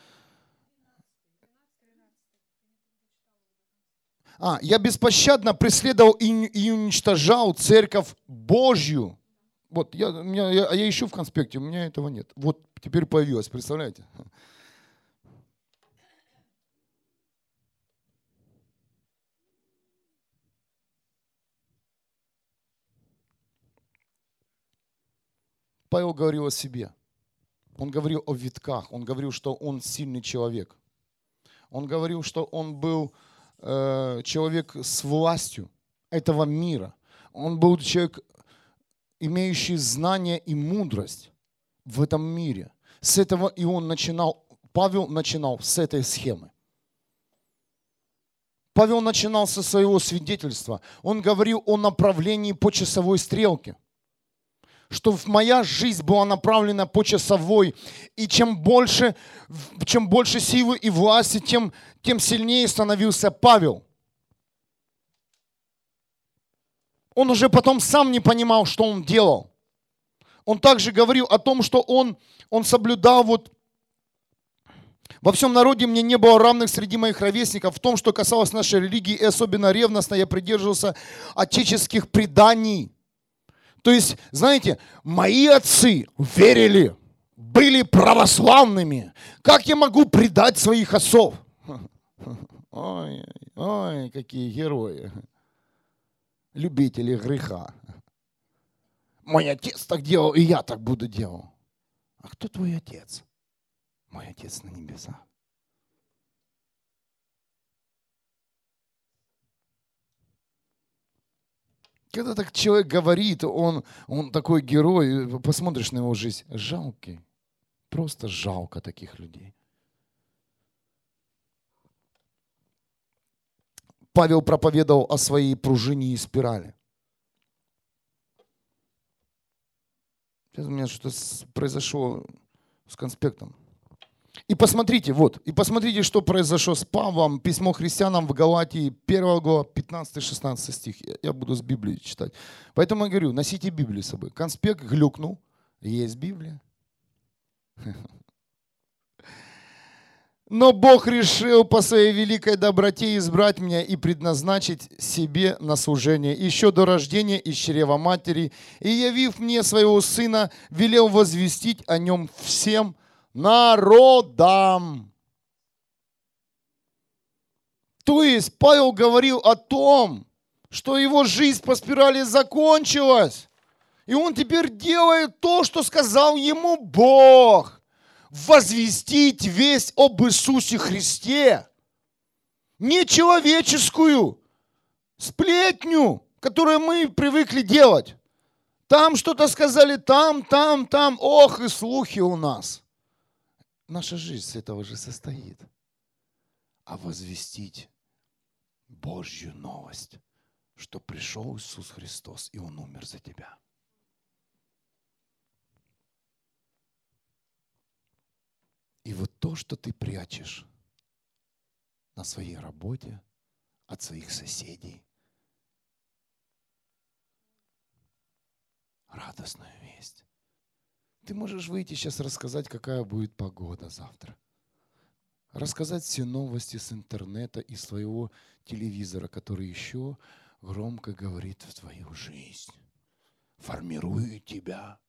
А, я беспощадно преследовал и, и уничтожал церковь Божью. Вот, я, меня, я, я ищу в конспекте, у меня этого нет. Вот теперь появилось, представляете? Павел говорил о себе. Он говорил о витках. Он говорил, что он сильный человек. Он говорил, что он был э, человек с властью этого мира. Он был человек, имеющий знания и мудрость в этом мире. С этого и он начинал, Павел начинал с этой схемы. Павел начинал со своего свидетельства. Он говорил о направлении по часовой стрелке – что моя жизнь была направлена по часовой. И чем больше, чем больше силы и власти, тем, тем сильнее становился Павел. Он уже потом сам не понимал, что он делал. Он также говорил о том, что он, он соблюдал вот во всем народе мне не было равных среди моих ровесников в том, что касалось нашей религии, и особенно ревностно я придерживался отеческих преданий. То есть, знаете, мои отцы верили, были православными. Как я могу предать своих отцов? Ой, ой, какие герои. Любители греха. Мой отец так делал, и я так буду делать. А кто твой отец? Мой отец на небесах. Когда так человек говорит, он, он такой герой, посмотришь на его жизнь, жалкий. Просто жалко таких людей. Павел проповедовал о своей пружине и спирали. Сейчас у меня что-то произошло с конспектом. И посмотрите, вот, и посмотрите, что произошло с Павлом, письмо христианам в Галатии, 1 глава, 15-16 стих. Я буду с Библии читать. Поэтому я говорю, носите Библию с собой. Конспект глюкнул, есть Библия. Но Бог решил по своей великой доброте избрать меня и предназначить себе на служение еще до рождения из чрева матери, и явив мне своего сына, велел возвестить о нем всем – народам. То есть Павел говорил о том, что его жизнь по спирали закончилась. И он теперь делает то, что сказал ему Бог. Возвестить весть об Иисусе Христе. Не человеческую сплетню, которую мы привыкли делать. Там что-то сказали, там, там, там. Ох, и слухи у нас наша жизнь с этого же состоит. А возвестить Божью новость, что пришел Иисус Христос, и Он умер за тебя. И вот то, что ты прячешь на своей работе, от своих соседей, радостную весть. Ты можешь выйти сейчас рассказать, какая будет погода завтра. Рассказать все новости с интернета и своего телевизора, который еще громко говорит в твою жизнь. Формирует тебя.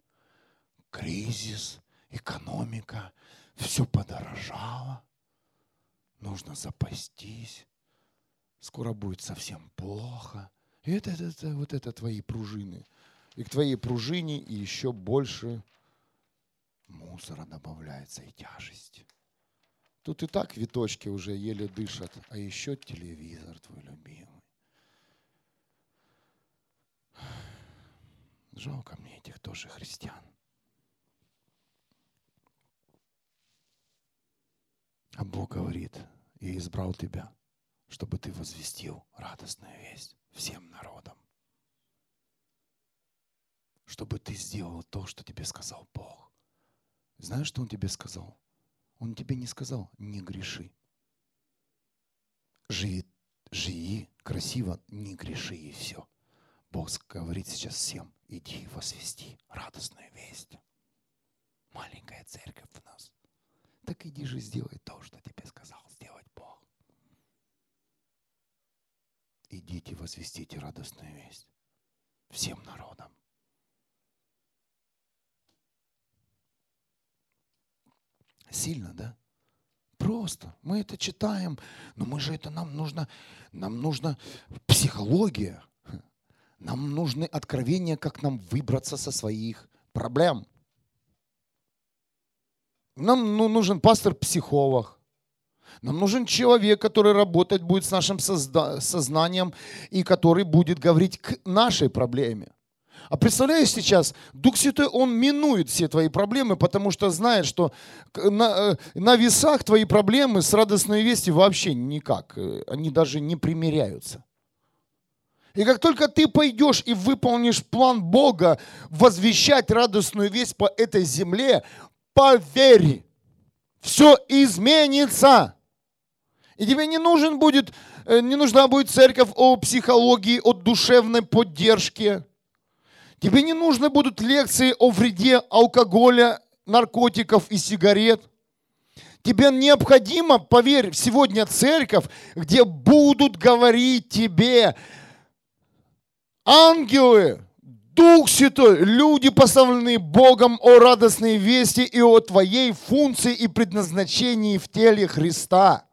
Кризис, экономика, все подорожало. Нужно запастись. Скоро будет совсем плохо. И это, это, это, вот это твои пружины. И к твоей пружине и еще больше мусора добавляется и тяжесть. Тут и так виточки уже еле дышат, а еще телевизор твой любимый. Жалко мне этих тоже христиан. А Бог говорит, я избрал тебя, чтобы ты возвестил радостную весть всем народам. Чтобы ты сделал то, что тебе сказал Бог. Знаешь, что Он тебе сказал? Он тебе не сказал, не греши. Живи, живи красиво, не греши и все. Бог говорит сейчас всем, иди возвести радостную весть. Маленькая церковь у нас. Так иди же сделай то, что тебе сказал сделать Бог. Идите возвестите радостную весть всем народам. Сильно, да? Просто. Мы это читаем, но мы же это нам нужно, нам нужна психология. Нам нужны откровения, как нам выбраться со своих проблем. Нам ну, нужен пастор-психолог. Нам нужен человек, который работать будет с нашим созда- сознанием и который будет говорить к нашей проблеме. А представляешь сейчас, Дух Святой, Он минует все твои проблемы, потому что знает, что на, э, на весах твои проблемы с радостной вестью вообще никак. Э, они даже не примеряются. И как только ты пойдешь и выполнишь план Бога возвещать радостную весть по этой земле, поверь, все изменится. И тебе не нужен будет, э, не нужна будет церковь о психологии, о душевной поддержке. Тебе не нужны будут лекции о вреде алкоголя, наркотиков и сигарет. Тебе необходимо, поверь, сегодня церковь, где будут говорить тебе, ангелы, Дух Святой, люди, поставленные Богом о радостной вести и о твоей функции и предназначении в теле Христа.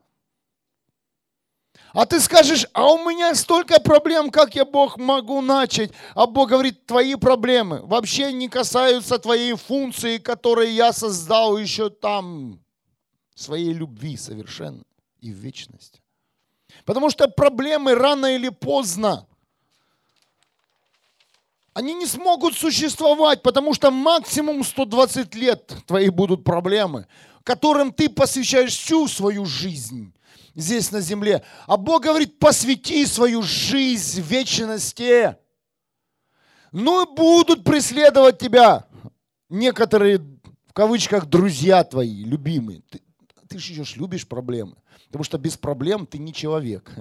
А ты скажешь, а у меня столько проблем, как я, Бог, могу начать? А Бог говорит, твои проблемы вообще не касаются твоей функции, которую я создал еще там, своей любви совершенно и в вечности. Потому что проблемы рано или поздно они не смогут существовать, потому что максимум 120 лет твои будут проблемы, которым ты посвящаешь всю свою жизнь здесь на земле. А Бог говорит, посвяти свою жизнь вечности. Ну и будут преследовать тебя некоторые, в кавычках, друзья твои, любимые. Ты, ты же любишь проблемы, потому что без проблем ты не человек.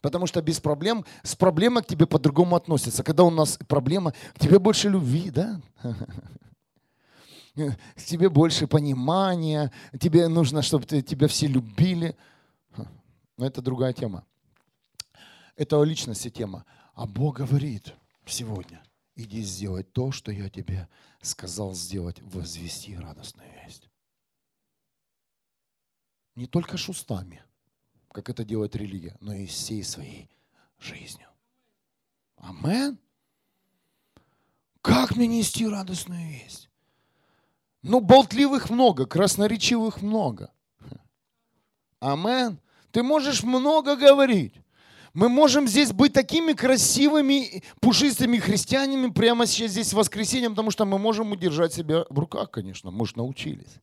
Потому что без проблем, с проблемой к тебе по-другому относятся. Когда у нас проблема, к тебе больше любви, да? Тебе больше понимания, тебе нужно, чтобы тебя все любили. Но это другая тема. Это о личности тема. А Бог говорит сегодня, иди сделать то, что я тебе сказал сделать, возвести радостную весть. Не только шустами – как это делает религия, но и всей своей жизнью. Амен. Как мне нести радостную весть? Ну, болтливых много, красноречивых много. Амен. Ты можешь много говорить. Мы можем здесь быть такими красивыми, пушистыми христианами прямо сейчас здесь в воскресенье, потому что мы можем удержать себя в руках, конечно, мы же научились.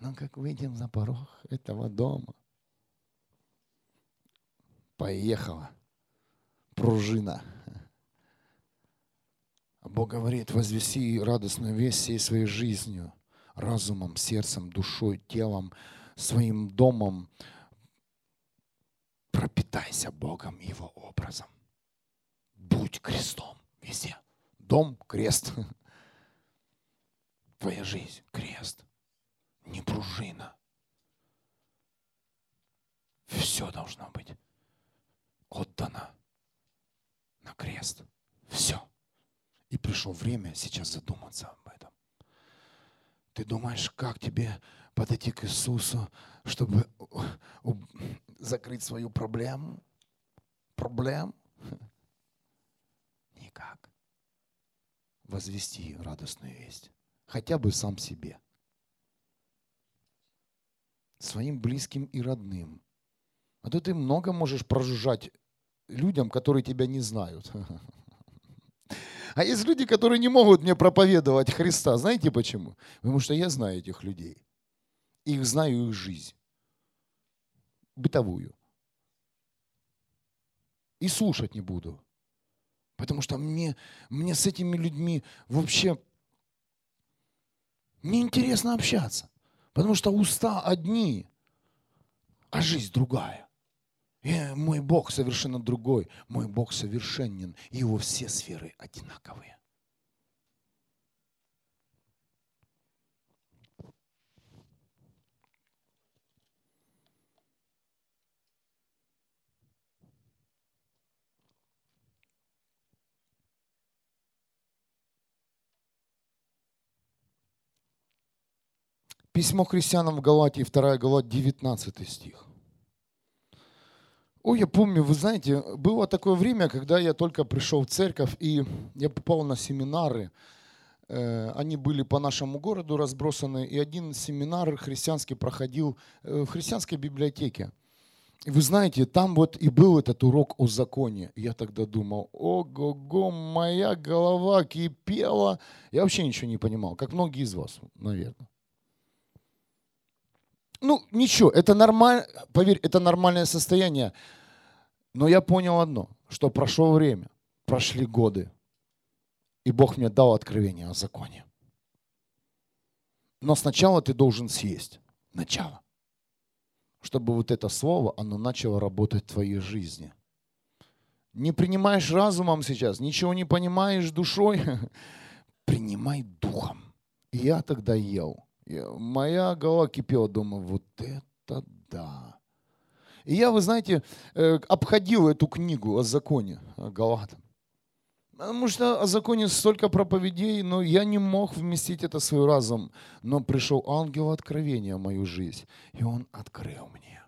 Но как выйдем за порог этого дома – Поехала. Пружина. Бог говорит, возвеси радостную весть всей своей жизнью, разумом, сердцем, душой, телом, своим домом. Пропитайся Богом и Его образом. Будь крестом везде. Дом – крест. Твоя жизнь – крест. Не пружина. Все должно быть отдано на крест. Все. И пришло время сейчас задуматься об этом. Ты думаешь, как тебе подойти к Иисусу, чтобы закрыть свою проблему? Проблем? Никак. Возвести радостную весть. Хотя бы сам себе. Своим близким и родным. А то ты много можешь прожужжать людям, которые тебя не знают. А есть люди, которые не могут мне проповедовать Христа. Знаете почему? Потому что я знаю этих людей. Их знаю их жизнь. Бытовую. И слушать не буду. Потому что мне, мне с этими людьми вообще неинтересно общаться. Потому что уста одни, а жизнь другая. И мой Бог совершенно другой. Мой Бог совершенен. Его все сферы одинаковые. Письмо христианам в Галатии, 2 глава, 19 стих. Ой, я помню, вы знаете, было такое время, когда я только пришел в церковь, и я попал на семинары. Э, они были по нашему городу разбросаны, и один семинар христианский проходил э, в христианской библиотеке. И вы знаете, там вот и был этот урок о законе. Я тогда думал, ого-го, моя голова кипела. Я вообще ничего не понимал, как многие из вас, наверное. Ну, ничего, это нормально, поверь, это нормальное состояние. Но я понял одно, что прошло время, прошли годы, и Бог мне дал откровение о законе. Но сначала ты должен съесть. Начало. Чтобы вот это слово, оно начало работать в твоей жизни. Не принимаешь разумом сейчас, ничего не понимаешь душой, принимай духом. Я тогда ел. Моя голова кипела, думаю, вот это да. И я, вы знаете, э, обходил эту книгу о законе Галатам. Потому что о законе столько проповедей, но я не мог вместить это в свой разум. Но пришел ангел откровения в мою жизнь, и он открыл мне.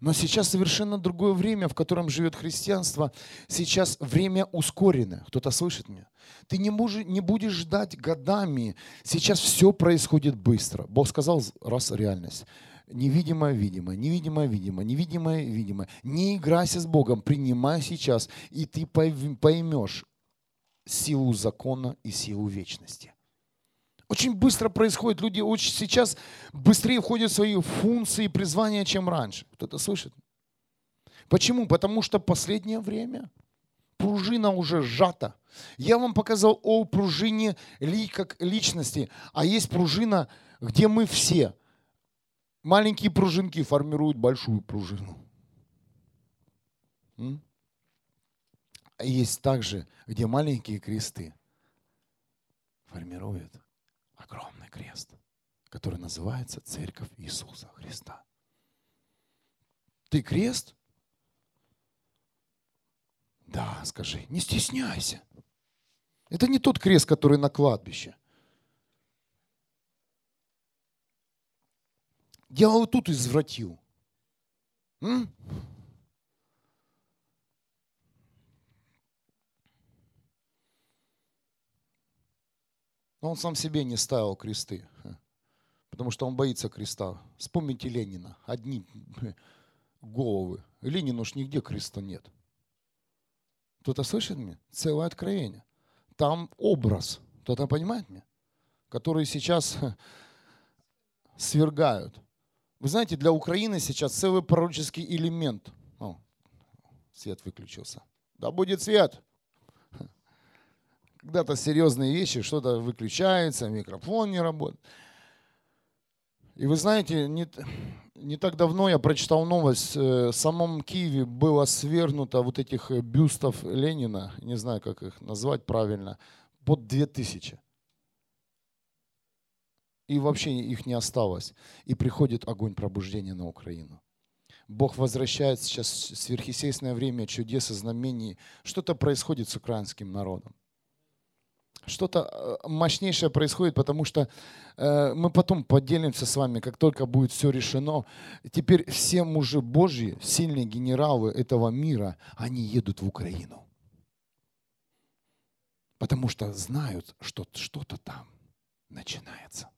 Но сейчас совершенно другое время, в котором живет христианство. Сейчас время ускоренное. Кто-то слышит меня? Ты не, можешь, не будешь ждать годами. Сейчас все происходит быстро. Бог сказал, раз реальность. Невидимое, видимое, невидимое, видимое, невидимое, видимое. Не играйся с Богом, принимай сейчас, и ты поймешь силу закона и силу вечности. Очень быстро происходит. Люди очень сейчас быстрее входят в свои функции и призвания, чем раньше. Кто-то слышит? Почему? Потому что последнее время пружина уже сжата. Я вам показал о пружине как личности, а есть пружина, где мы все – Маленькие пружинки формируют большую пружину. Есть также, где маленькие кресты формируют огромный крест, который называется Церковь Иисуса Христа. Ты крест? Да, скажи, не стесняйся. Это не тот крест, который на кладбище – Дьявол тут извратил. М? Но он сам себе не ставил кресты, потому что он боится креста. Вспомните Ленина. Одни головы. Ленину уж нигде креста нет. Кто-то слышит меня? Целое откровение. Там образ. Кто-то понимает меня? Который сейчас свергают. Вы знаете, для Украины сейчас целый пророческий элемент. О, свет выключился. Да будет свет. Когда-то серьезные вещи, что-то выключается, микрофон не работает. И вы знаете, не, не так давно я прочитал новость, э, в самом Киеве было свергнуто вот этих бюстов Ленина, не знаю, как их назвать правильно, под 2000. И вообще их не осталось. И приходит огонь пробуждения на Украину. Бог возвращает сейчас сверхъестественное время чудес и знамений. Что-то происходит с украинским народом. Что-то э, мощнейшее происходит, потому что э, мы потом поделимся с вами, как только будет все решено. Теперь все мужи Божьи, сильные генералы этого мира, они едут в Украину. Потому что знают, что что-то там начинается.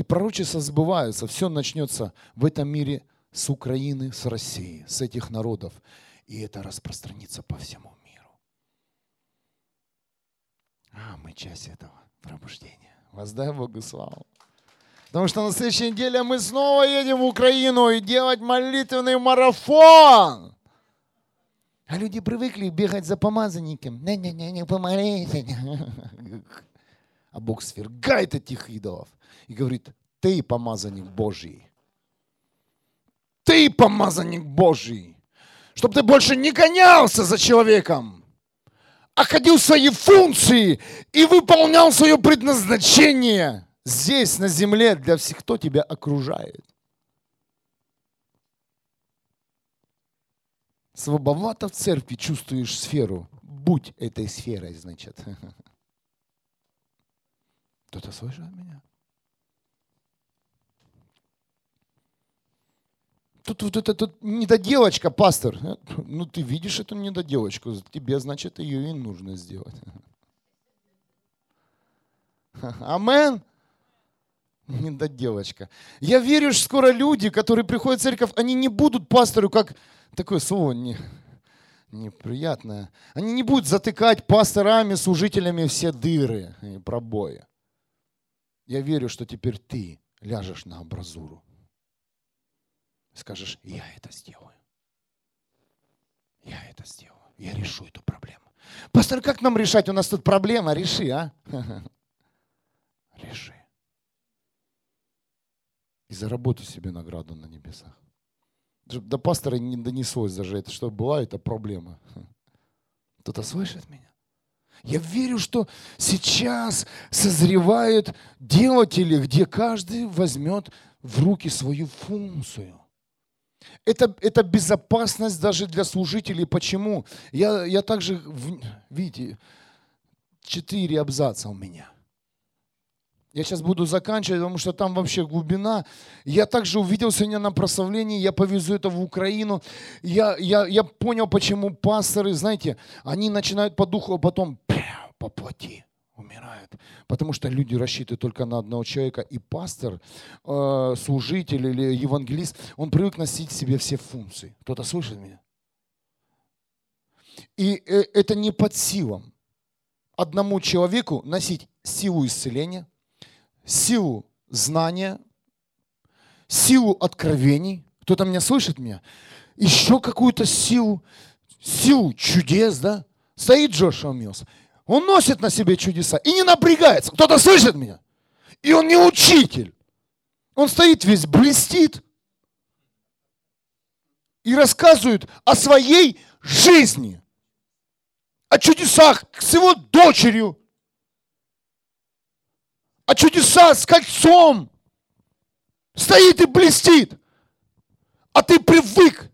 И пророчества сбываются, все начнется в этом мире с Украины, с России, с этих народов. И это распространится по всему миру. А, мы часть этого пробуждения. Воздай Богу славу. Потому что на следующей неделе мы снова едем в Украину и делать молитвенный марафон. А люди привыкли бегать за помазанником. Не-не-не, не помолись. А Бог свергает этих идолов и говорит, ты помазанник Божий ты помазанник Божий. Чтобы ты больше не гонялся за человеком, а ходил в свои функции и выполнял свое предназначение здесь, на земле, для всех, кто тебя окружает. Слабовато в церкви чувствуешь сферу. Будь этой сферой, значит. Кто-то слышит меня? тут вот эта тут недоделочка, пастор. Ну, ты видишь эту недоделочку, тебе, значит, ее и нужно сделать. Амен. Недоделочка. Я верю, что скоро люди, которые приходят в церковь, они не будут пастору, как такое слово не, неприятное. Они не будут затыкать пасторами, служителями все дыры и пробои. Я верю, что теперь ты ляжешь на абразуру скажешь, я это сделаю. Я это сделаю. Я решу эту проблему. Пастор, как нам решать? У нас тут проблема. Реши, а? Реши. И заработай себе награду на небесах. До пастора не донеслось даже это, что была эта проблема. Кто-то слышит меня? Я верю, что сейчас созревают делатели, где каждый возьмет в руки свою функцию. Это, это безопасность даже для служителей. Почему? Я, я также, видите, четыре абзаца у меня. Я сейчас буду заканчивать, потому что там вообще глубина. Я также увидел сегодня на прославлении, я повезу это в Украину. Я, я, я понял, почему пасторы, знаете, они начинают по духу, а потом по плоти умирают. Потому что люди рассчитывают только на одного человека. И пастор, э, служитель или евангелист, он привык носить в себе все функции. Кто-то слышит меня? И э, это не под силам одному человеку носить силу исцеления, силу знания, силу откровений. Кто-то меня слышит меня? Еще какую-то силу, силу чудес, да? Стоит Джошуа Милс. Он носит на себе чудеса и не напрягается. Кто-то слышит меня? И он не учитель. Он стоит весь, блестит и рассказывает о своей жизни, о чудесах с его дочерью, о чудесах с кольцом. Стоит и блестит. А ты привык,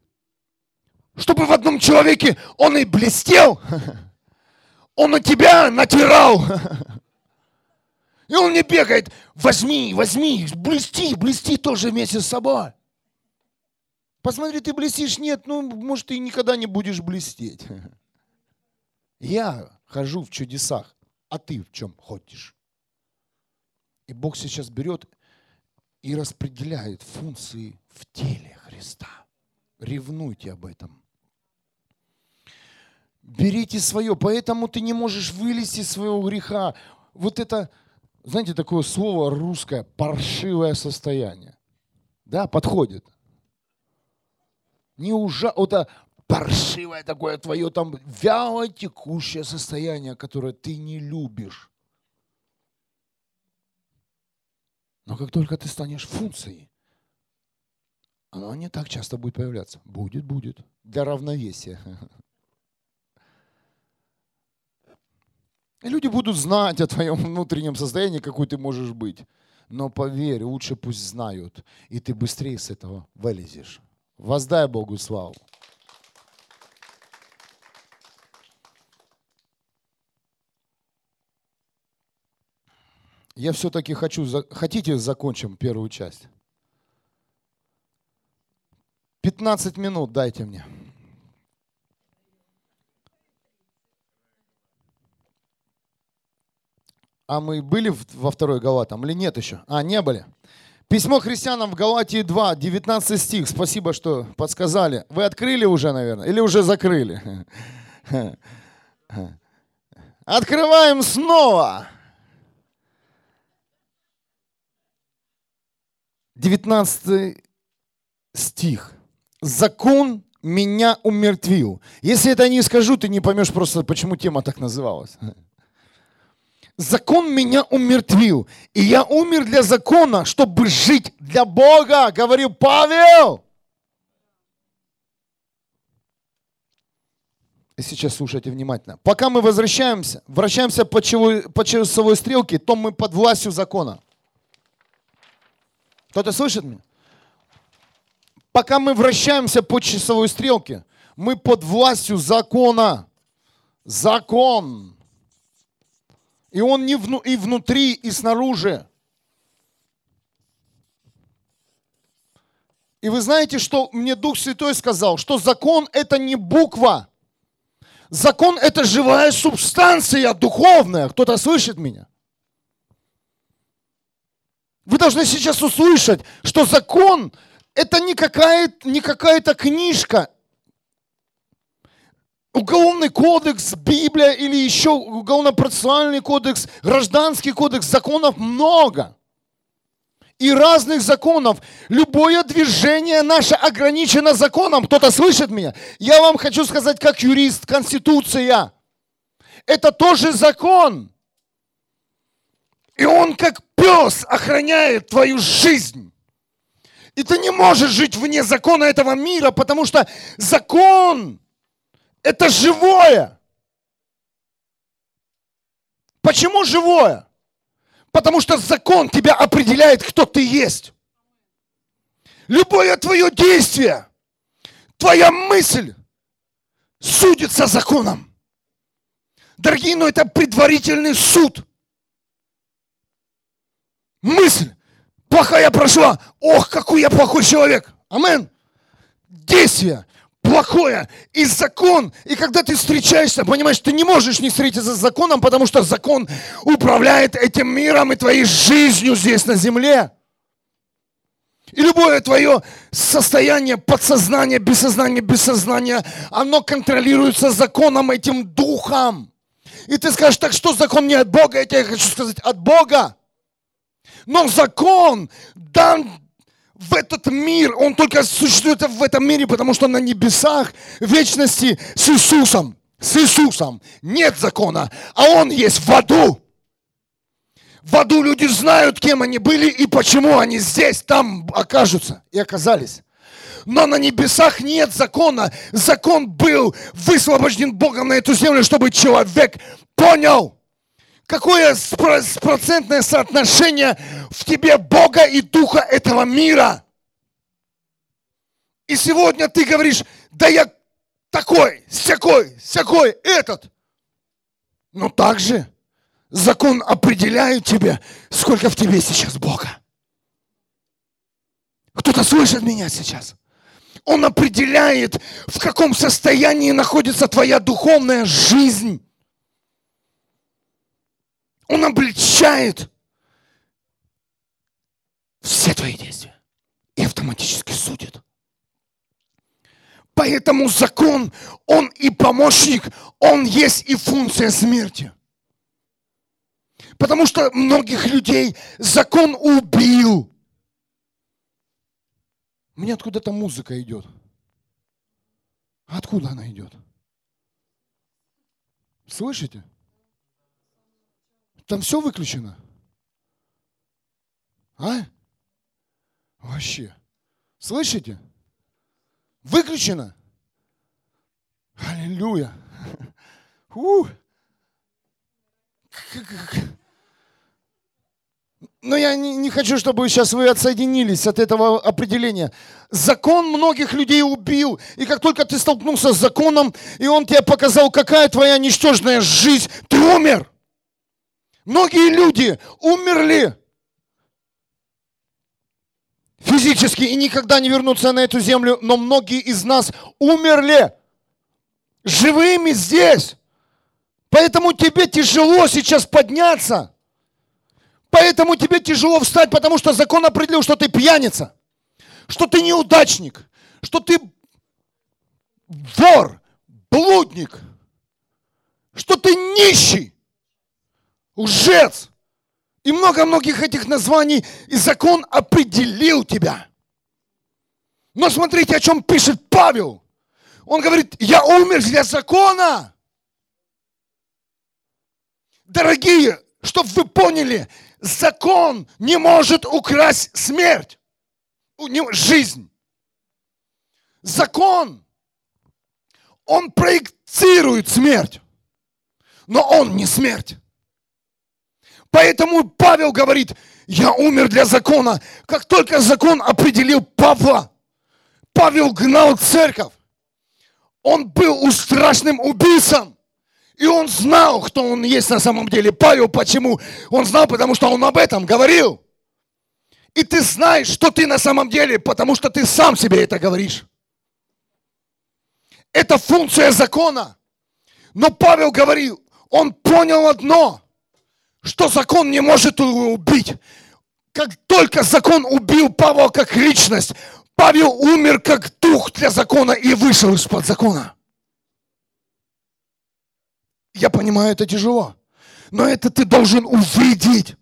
чтобы в одном человеке он и блестел, Он на тебя натирал. И он не бегает, возьми, возьми, блести, блести тоже вместе с собой. Посмотри, ты блестишь, нет, ну, может, ты никогда не будешь блестеть. Я хожу в чудесах, а ты в чем ходишь? И Бог сейчас берет и распределяет функции в теле Христа. Ревнуйте об этом. Берите свое, поэтому ты не можешь вылезти из своего греха. Вот это, знаете, такое слово русское, паршивое состояние. Да, подходит. Не ужа... Это паршивое такое твое там вяло текущее состояние, которое ты не любишь. Но как только ты станешь функцией, оно не так часто будет появляться. Будет, будет. Для равновесия. И люди будут знать о твоем внутреннем состоянии, какой ты можешь быть. Но поверь, лучше пусть знают, и ты быстрее с этого вылезешь. Воздай Богу славу. Я все-таки хочу... Хотите, закончим первую часть? 15 минут дайте мне. А мы были во второй Галатам или нет еще? А, не были. Письмо христианам в Галатии 2, 19 стих. Спасибо, что подсказали. Вы открыли уже, наверное, или уже закрыли? Открываем снова. 19 стих. Закон меня умертвил. Если это не скажу, ты не поймешь просто, почему тема так называлась закон меня умертвил. И я умер для закона, чтобы жить для Бога, говорил Павел. И сейчас слушайте внимательно. Пока мы возвращаемся, вращаемся по, часовой, по часовой стрелке, то мы под властью закона. Кто-то слышит меня? Пока мы вращаемся по часовой стрелке, мы под властью закона. Закон. И он не вну, и внутри, и снаружи. И вы знаете, что мне Дух Святой сказал, что закон это не буква. Закон это живая субстанция духовная. Кто-то слышит меня? Вы должны сейчас услышать, что закон это не какая-то не какая-то книжка, Уголовный кодекс, Библия или еще уголовно-процессуальный кодекс, гражданский кодекс, законов много. И разных законов. Любое движение наше ограничено законом. Кто-то слышит меня? Я вам хочу сказать, как юрист, Конституция. Это тоже закон. И он как пес охраняет твою жизнь. И ты не можешь жить вне закона этого мира, потому что закон это живое. Почему живое? Потому что закон тебя определяет, кто ты есть. Любое твое действие, твоя мысль судится законом. Дорогие, но это предварительный суд. Мысль плохая прошла. Ох, какой я плохой человек. Амен. Действие плохое и закон. И когда ты встречаешься, понимаешь, ты не можешь не встретиться с законом, потому что закон управляет этим миром и твоей жизнью здесь на земле. И любое твое состояние, подсознание, бессознание, бессознание, оно контролируется законом, этим духом. И ты скажешь, так что закон не от Бога? Я тебе хочу сказать, от Бога. Но закон дан в этот мир. Он только существует в этом мире, потому что на небесах вечности с Иисусом. С Иисусом нет закона, а Он есть в аду. В аду люди знают, кем они были и почему они здесь, там окажутся и оказались. Но на небесах нет закона. Закон был высвобожден Богом на эту землю, чтобы человек понял, какое процентное соотношение в тебе Бога и Духа этого мира. И сегодня ты говоришь, да я такой, всякой, всякой, этот. Но также закон определяет тебе, сколько в тебе сейчас Бога. Кто-то слышит меня сейчас? Он определяет, в каком состоянии находится твоя духовная жизнь. Он обличает все твои действия и автоматически судит. Поэтому закон, он и помощник, он есть и функция смерти. Потому что многих людей закон убил. Меня откуда-то музыка идет. Откуда она идет? Слышите? Там все выключено. А? Вообще. Слышите? Выключено. Аллилуйя. Ух. Но я не, не хочу, чтобы сейчас вы отсоединились от этого определения. Закон многих людей убил. И как только ты столкнулся с законом, и он тебе показал, какая твоя ничтожная жизнь, ты умер. Многие люди умерли физически и никогда не вернутся на эту землю, но многие из нас умерли живыми здесь. Поэтому тебе тяжело сейчас подняться. Поэтому тебе тяжело встать, потому что закон определил, что ты пьяница, что ты неудачник, что ты вор, блудник, что ты нищий, лжец. И много многих этих названий, и закон определил тебя. Но смотрите, о чем пишет Павел. Он говорит, я умер для закона. Дорогие, чтобы вы поняли, закон не может украсть смерть, жизнь. Закон, он проецирует смерть, но он не смерть. Поэтому Павел говорит, я умер для закона. Как только закон определил Павла, Павел гнал церковь. Он был страшным убийцем. И он знал, кто он есть на самом деле. Павел, почему? Он знал, потому что он об этом говорил. И ты знаешь, что ты на самом деле, потому что ты сам себе это говоришь. Это функция закона. Но Павел говорил, он понял одно, что закон не может убить. Как только закон убил Павла как личность, Павел умер как дух для закона и вышел из-под закона. Я понимаю, это тяжело. Но это ты должен увидеть.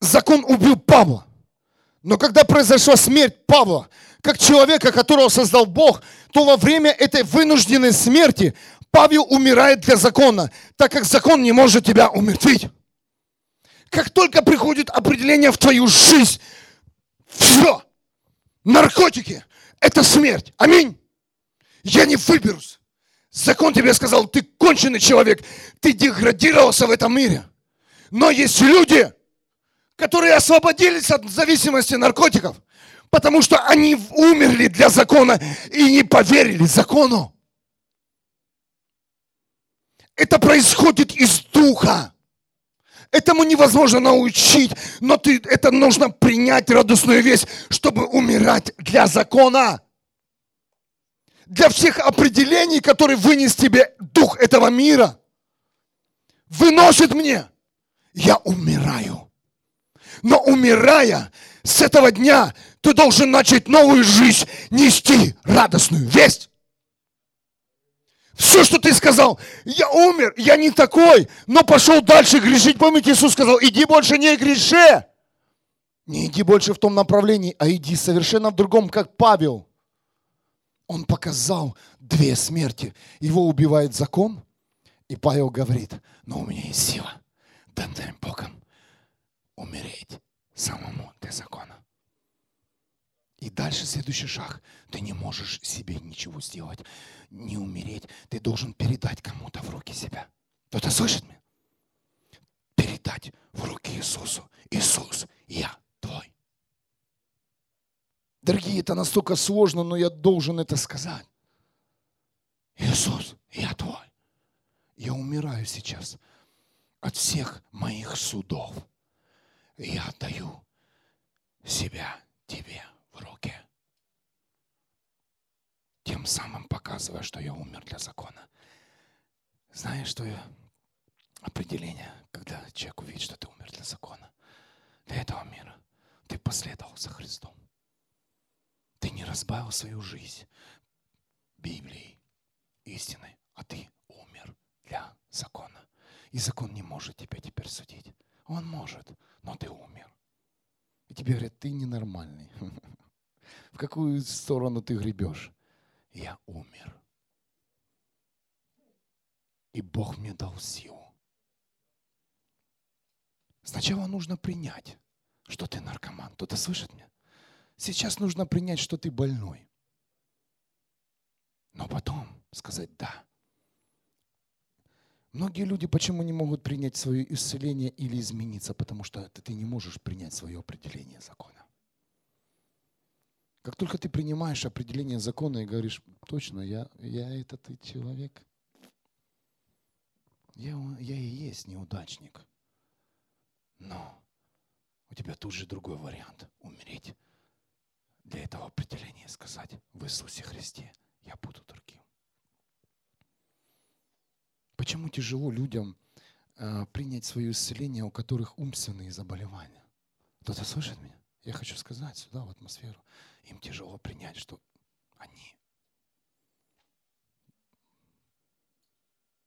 Закон убил Павла. Но когда произошла смерть Павла, как человека, которого создал Бог, то во время этой вынужденной смерти Павел умирает для закона, так как закон не может тебя умертвить. Как только приходит определение в твою жизнь, все, наркотики, это смерть. Аминь. Я не выберусь. Закон тебе сказал, ты конченый человек, ты деградировался в этом мире. Но есть люди, которые освободились от зависимости наркотиков, потому что они умерли для закона и не поверили закону. Это происходит из духа. Этому невозможно научить, но ты, это нужно принять радостную весть, чтобы умирать для закона. Для всех определений, которые вынес тебе дух этого мира. Выносит мне. Я умираю. Но умирая, с этого дня ты должен начать новую жизнь, нести радостную весть. Все, что ты сказал, я умер, я не такой, но пошел дальше грешить. Помните, Иисус сказал, иди больше не греши. Не иди больше в том направлении, а иди совершенно в другом, как Павел. Он показал две смерти. Его убивает закон, и Павел говорит, но у меня есть сила, данная Богом, умереть самому для закона. И дальше следующий шаг. Ты не можешь себе ничего сделать, не умереть. Ты должен передать кому-то в руки себя. Кто-то слышит меня? Передать в руки Иисусу. Иисус, я твой. Дорогие, это настолько сложно, но я должен это сказать. Иисус, я твой. Я умираю сейчас от всех моих судов. Я отдаю себя тебе в руки. Тем самым показывая, что я умер для закона. Знаешь, что определение, когда человек увидит, что ты умер для закона, для этого мира, ты последовал за Христом. Ты не разбавил свою жизнь Библией, истиной, а ты умер для закона. И закон не может тебя теперь судить. Он может, но ты умер. И тебе говорят, ты ненормальный. В какую сторону ты гребешь? Я умер. И Бог мне дал силу. Сначала нужно принять, что ты наркоман. Кто-то слышит меня? Сейчас нужно принять, что ты больной. Но потом сказать «да». Многие люди почему не могут принять свое исцеление или измениться? Потому что ты не можешь принять свое определение закона. Как только ты принимаешь определение закона и говоришь, точно, я, я это ты человек, я, я и есть неудачник. Но у тебя тут же другой вариант – умереть. Для этого определения сказать в Иисусе Христе я буду другим. Почему тяжело людям э, принять свое исцеление, у которых умственные заболевания? Кто-то слышит меня? Я хочу сказать сюда, в атмосферу. Им тяжело принять, что они,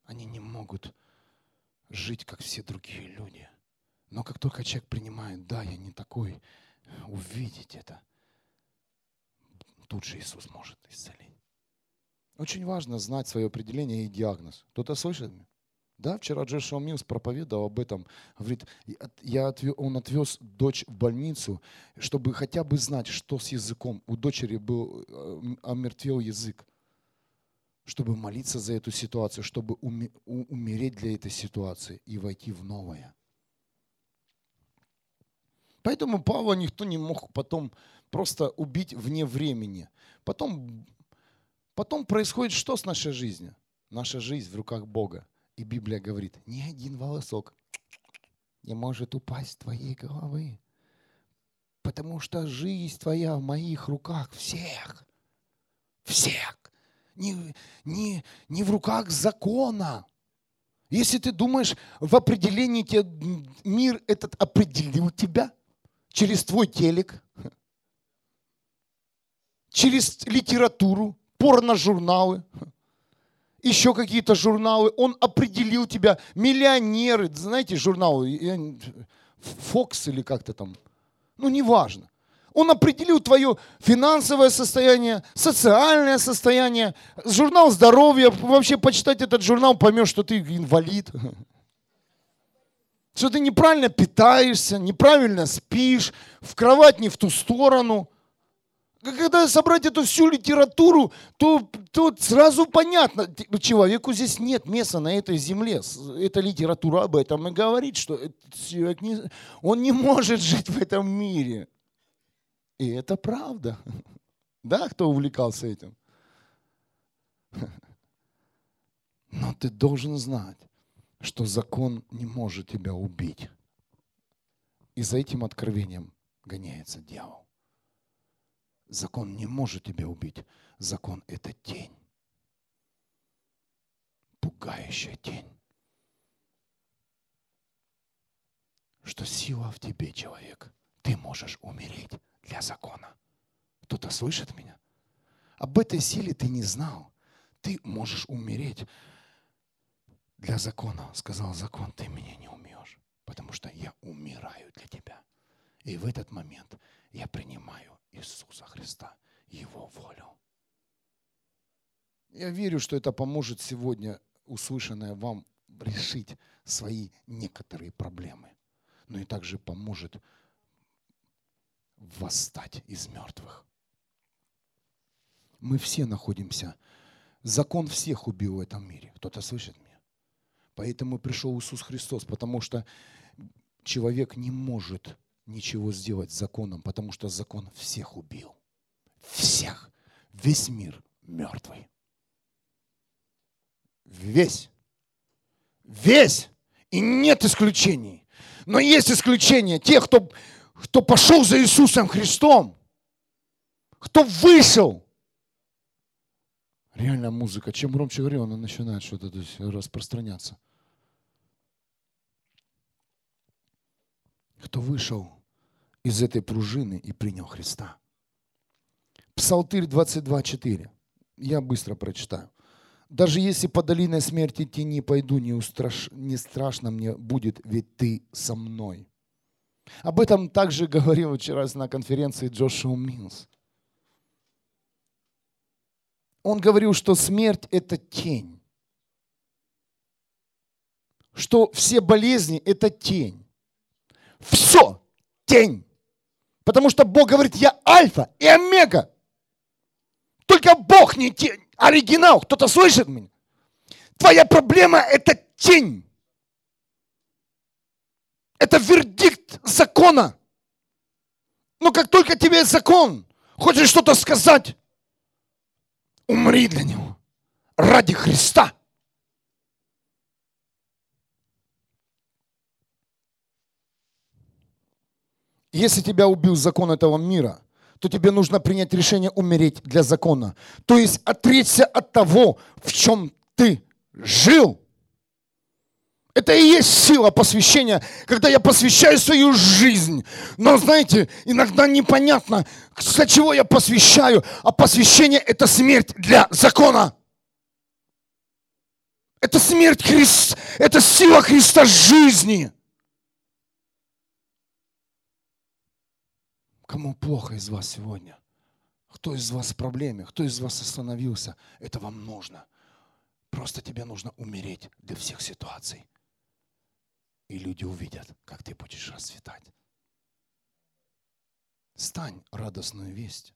они не могут жить, как все другие люди. Но как только человек принимает, да, я не такой, увидеть это, тут же Иисус может исцелить. Очень важно знать свое определение и диагноз. Кто-то слышит меня? Да, вчера Джошуа Милс проповедовал об этом. Говорит, я отвез, он отвез дочь в больницу, чтобы хотя бы знать, что с языком. У дочери был э, омертвел язык. Чтобы молиться за эту ситуацию, чтобы умереть для этой ситуации и войти в новое. Поэтому Павла никто не мог потом просто убить вне времени. Потом Потом происходит что с нашей жизнью? Наша жизнь в руках Бога. И Библия говорит, ни один волосок не может упасть с твоей головы. Потому что жизнь твоя в моих руках всех. Всех. Не, не, не в руках закона. Если ты думаешь, в определении тебе мир этот определил тебя через твой телек, через литературу, порно-журналы, еще какие-то журналы. Он определил тебя. Миллионеры, знаете, журналы, Фокс или как-то там. Ну, неважно. Он определил твое финансовое состояние, социальное состояние, журнал здоровья. Вообще почитать этот журнал, поймешь, что ты инвалид. Что ты неправильно питаешься, неправильно спишь, в кровать не в ту сторону – когда собрать эту всю литературу, то, то сразу понятно, человеку здесь нет места на этой земле. Эта литература об этом и говорит, что человек не, он не может жить в этом мире. И это правда. Да, кто увлекался этим? Но ты должен знать, что закон не может тебя убить. И за этим откровением гоняется дьявол. Закон не может тебя убить. Закон – это тень. Пугающая тень. Что сила в тебе, человек. Ты можешь умереть для закона. Кто-то слышит меня? Об этой силе ты не знал. Ты можешь умереть для закона. Сказал закон, ты меня не умеешь, потому что я умираю для тебя. И в этот момент я принимаю Иисуса Христа, Его волю. Я верю, что это поможет сегодня услышанное вам решить свои некоторые проблемы, но и также поможет восстать из мертвых. Мы все находимся, закон всех убил в этом мире. Кто-то слышит меня? Поэтому пришел Иисус Христос, потому что человек не может ничего сделать законом, потому что закон всех убил. Всех. Весь мир мертвый. Весь. Весь. И нет исключений. Но есть исключения. Те, кто, кто пошел за Иисусом Христом. Кто вышел. Реальная музыка. Чем громче говорю, она начинает что-то распространяться. Кто вышел из этой пружины и принял Христа. Псалтырь 22.4. Я быстро прочитаю. Даже если по долиной смерти тени пойду, не, устраш... не страшно мне будет, ведь ты со мной. Об этом также говорил вчера на конференции Джошуа Милс. Он говорил, что смерть – это тень. что все болезни – это тень. Все тень. Потому что Бог говорит, я альфа и омега. Только Бог не тень, оригинал. Кто-то слышит меня? Твоя проблема – это тень. Это вердикт закона. Но как только тебе закон, хочешь что-то сказать, умри для него. Ради Христа. Если тебя убил закон этого мира, то тебе нужно принять решение умереть для закона. То есть отречься от того, в чем ты жил. Это и есть сила посвящения, когда я посвящаю свою жизнь. Но знаете, иногда непонятно, для чего я посвящаю, а посвящение – это смерть для закона. Это смерть Христа, это сила Христа жизни. Кому плохо из вас сегодня? Кто из вас в проблеме? Кто из вас остановился? Это вам нужно. Просто тебе нужно умереть для всех ситуаций. И люди увидят, как ты будешь расцветать. Стань радостную весть,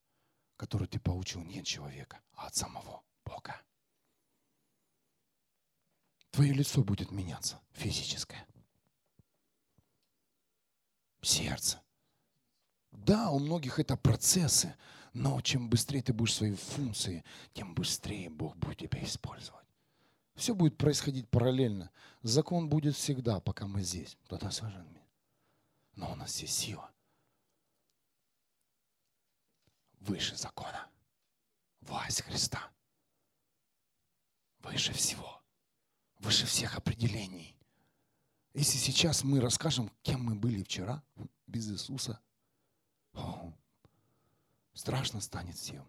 которую ты получил не от человека, а от самого Бога. Твое лицо будет меняться, физическое. Сердце. Да, у многих это процессы, но чем быстрее ты будешь свои функции, тем быстрее Бог будет тебя использовать. Все будет происходить параллельно. Закон будет всегда, пока мы здесь. Кто-то скажет мне. Но у нас есть сила. Выше закона. Власть Христа. Выше всего. Выше всех определений. Если сейчас мы расскажем, кем мы были вчера без Иисуса, о, страшно станет всем.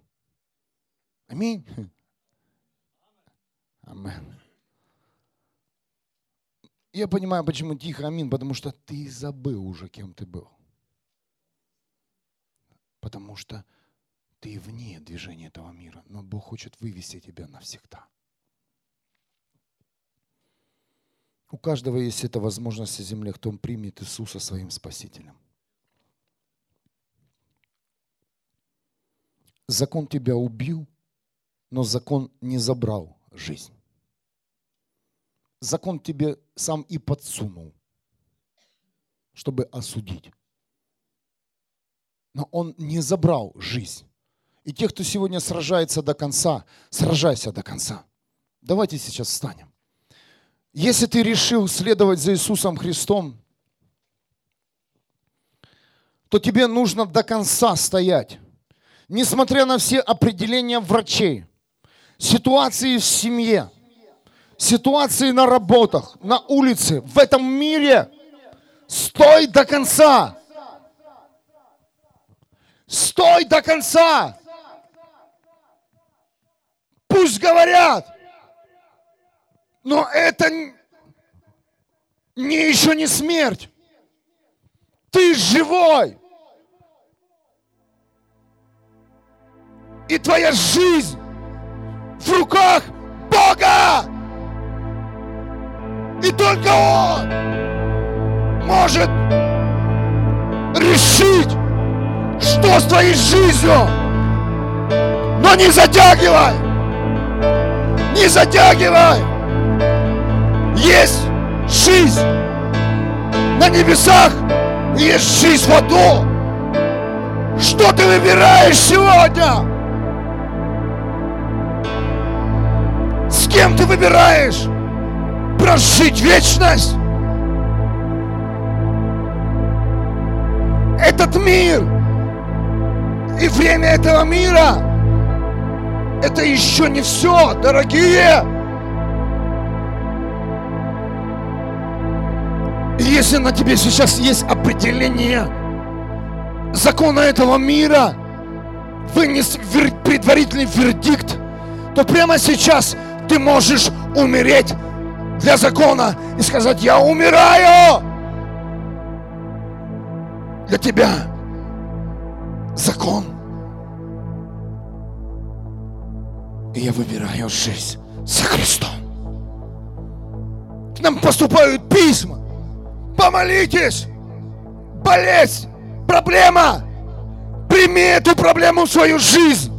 Аминь. Амин. Я понимаю, почему тихо амин, потому что ты забыл уже, кем ты был. Потому что ты вне движения этого мира, но Бог хочет вывести тебя навсегда. У каждого есть эта возможность на земле, кто примет Иисуса своим Спасителем. Закон тебя убил, но закон не забрал жизнь. Закон тебе сам и подсунул, чтобы осудить. Но он не забрал жизнь. И те, кто сегодня сражается до конца, сражайся до конца. Давайте сейчас встанем. Если ты решил следовать за Иисусом Христом, то тебе нужно до конца стоять. Несмотря на все определения врачей, ситуации в семье, ситуации на работах, на улице, в этом мире. Стой до конца. Стой до конца. Пусть говорят. Но это не еще не смерть. Ты живой. И твоя жизнь в руках Бога. И только Он может решить, что с твоей жизнью. Но не затягивай! Не затягивай! Есть жизнь на небесах, есть жизнь в аду. Что ты выбираешь сегодня? С кем ты выбираешь? прожить вечность. Этот мир и время этого мира это еще не все, дорогие. И если на тебе сейчас есть определение закона этого мира, вынес предварительный вердикт, то прямо сейчас ты можешь умереть для закона и сказать, я умираю для тебя. Закон. И я выбираю жизнь за Христом. нам поступают письма. Помолитесь. Болезнь, проблема. Прими эту проблему в свою жизнь.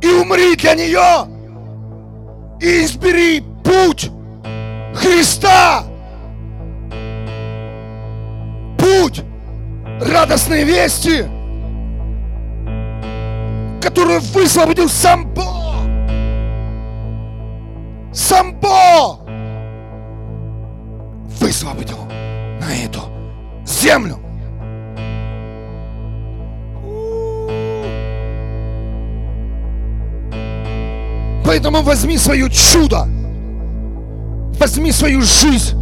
И умри для нее. И избери путь Христа. Путь радостной вести, которую высвободил сам Бог. Сам Бог высвободил на эту землю. Поэтому возьми свое чудо, возьми свою жизнь,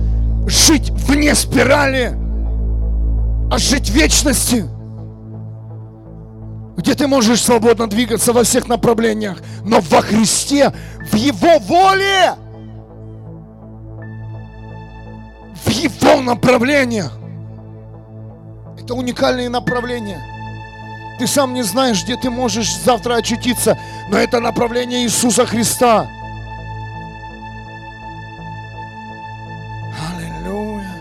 жить вне спирали, а жить в вечности, где ты можешь свободно двигаться во всех направлениях, но во Христе, в Его воле, в Его направлениях. Это уникальные направления. Ты сам не знаешь, где ты можешь завтра очутиться, но это направление Иисуса Христа. Аллилуйя.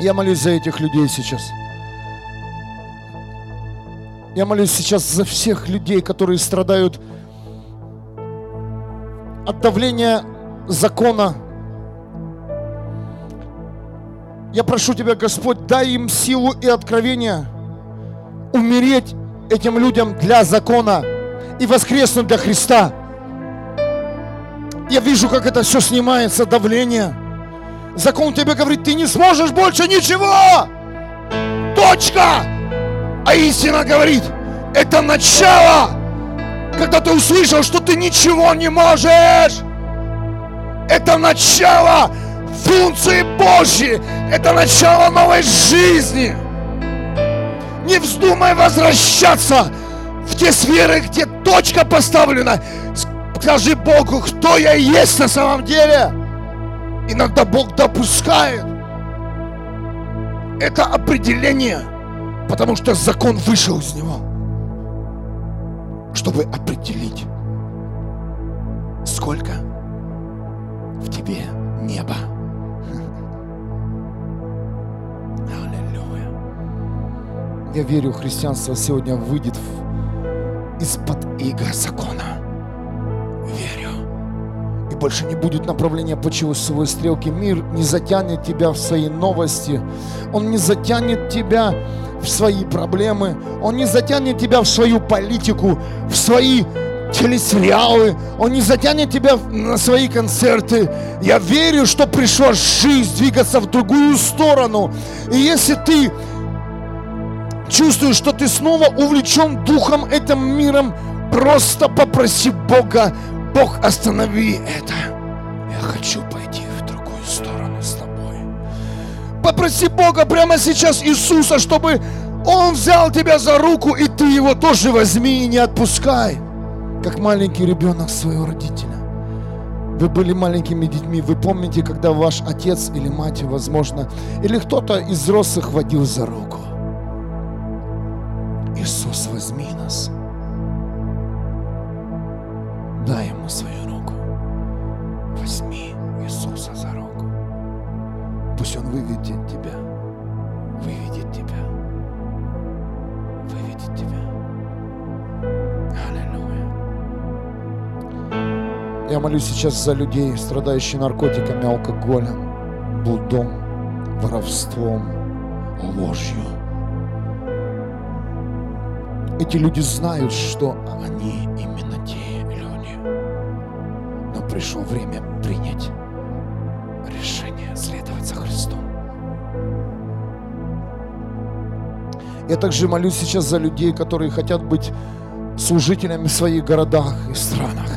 Я молюсь за этих людей сейчас. Я молюсь сейчас за всех людей, которые страдают от давления закона. Я прошу Тебя, Господь, дай им силу и откровение умереть этим людям для закона и воскреснуть для Христа. Я вижу, как это все снимается, давление. Закон тебе говорит, ты не сможешь больше ничего. Точка. А истина говорит, это начало, когда ты услышал, что ты ничего не можешь. Это начало функции Божьей. Это начало новой жизни. Не вздумай возвращаться в те сферы, где точка поставлена. Скажи Богу, кто я есть на самом деле. Иногда Бог допускает это определение, потому что закон вышел из него, чтобы определить, сколько в тебе неба. Я верю, христианство сегодня выйдет из-под иго закона. Верю. И больше не будет направления по часовой стрелке. Мир не затянет тебя в свои новости. Он не затянет тебя в свои проблемы. Он не затянет тебя в свою политику, в свои телесериалы, он не затянет тебя на свои концерты. Я верю, что пришла жизнь двигаться в другую сторону. И если ты чувствуешь, что ты снова увлечен духом этим миром, просто попроси Бога, Бог, останови это. Я хочу пойти в другую сторону с тобой. Попроси Бога прямо сейчас Иисуса, чтобы Он взял тебя за руку, и ты его тоже возьми и не отпускай. Как маленький ребенок своего родителя. Вы были маленькими детьми, вы помните, когда ваш отец или мать, возможно, или кто-то из взрослых водил за руку. Иисус, возьми нас. Дай ему свою руку. Возьми Иисуса за руку. Пусть Он выведет тебя. Выведет тебя. Выведет тебя. Аллилуйя. Я молюсь сейчас за людей, страдающих наркотиками, алкоголем, блудом, воровством, ложью эти люди знают, что они именно те люди. Но пришло время принять решение следовать за Христом. Я также молюсь сейчас за людей, которые хотят быть служителями в своих городах и странах.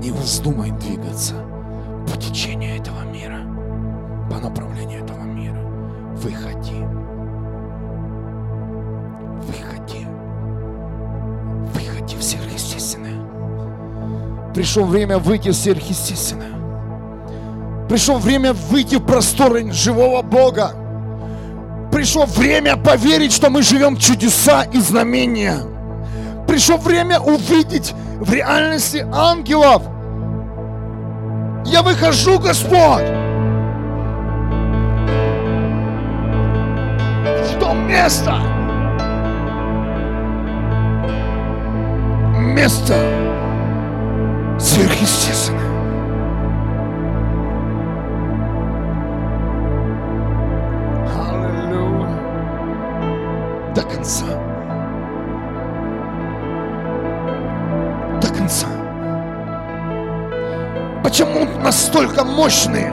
Не вздумай двигаться по течению этого мира, по направлению этого мира. Выходи. Пришло время выйти в сверхъестественное. Пришло время выйти в просторы живого Бога. Пришло время поверить, что мы живем чудеса и знамения. Пришло время увидеть в реальности ангелов, Я выхожу, Господь, в то место, место сверхъестественное. Аллилуйя. До конца. До конца. Почему настолько мощные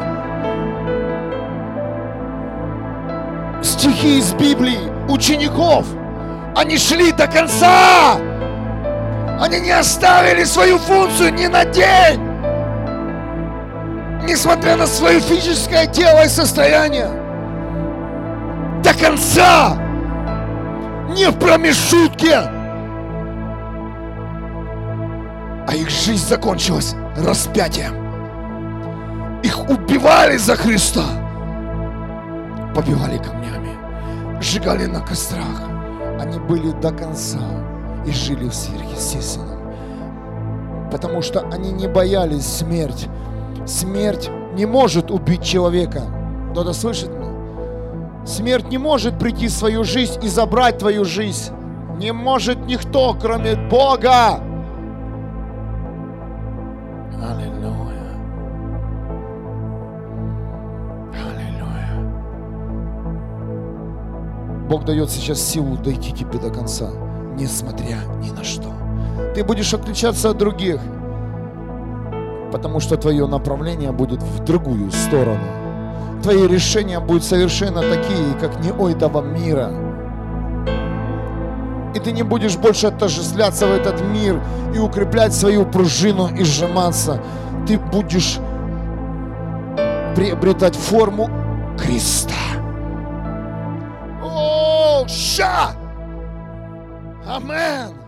стихи из Библии учеников? Они шли до конца. Они не оставили свою функцию ни на день. Несмотря на свое физическое тело и состояние. До конца. Не в промежутке. А их жизнь закончилась распятием. Их убивали за Христа. Побивали камнями. Сжигали на кострах. Они были до конца и жили в сверхъестественном. Потому что они не боялись смерть. Смерть не может убить человека. Кто-то слышит меня? Смерть не может прийти в свою жизнь и забрать твою жизнь. Не может никто, кроме Бога. Аллилуйя. Аллилуйя. Бог дает сейчас силу дойти тебе до конца несмотря ни на что. Ты будешь отличаться от других, потому что твое направление будет в другую сторону. Твои решения будут совершенно такие, как не у этого мира. И ты не будешь больше отождествляться в этот мир и укреплять свою пружину и сжиматься. Ты будешь приобретать форму креста. О, ша! Amén.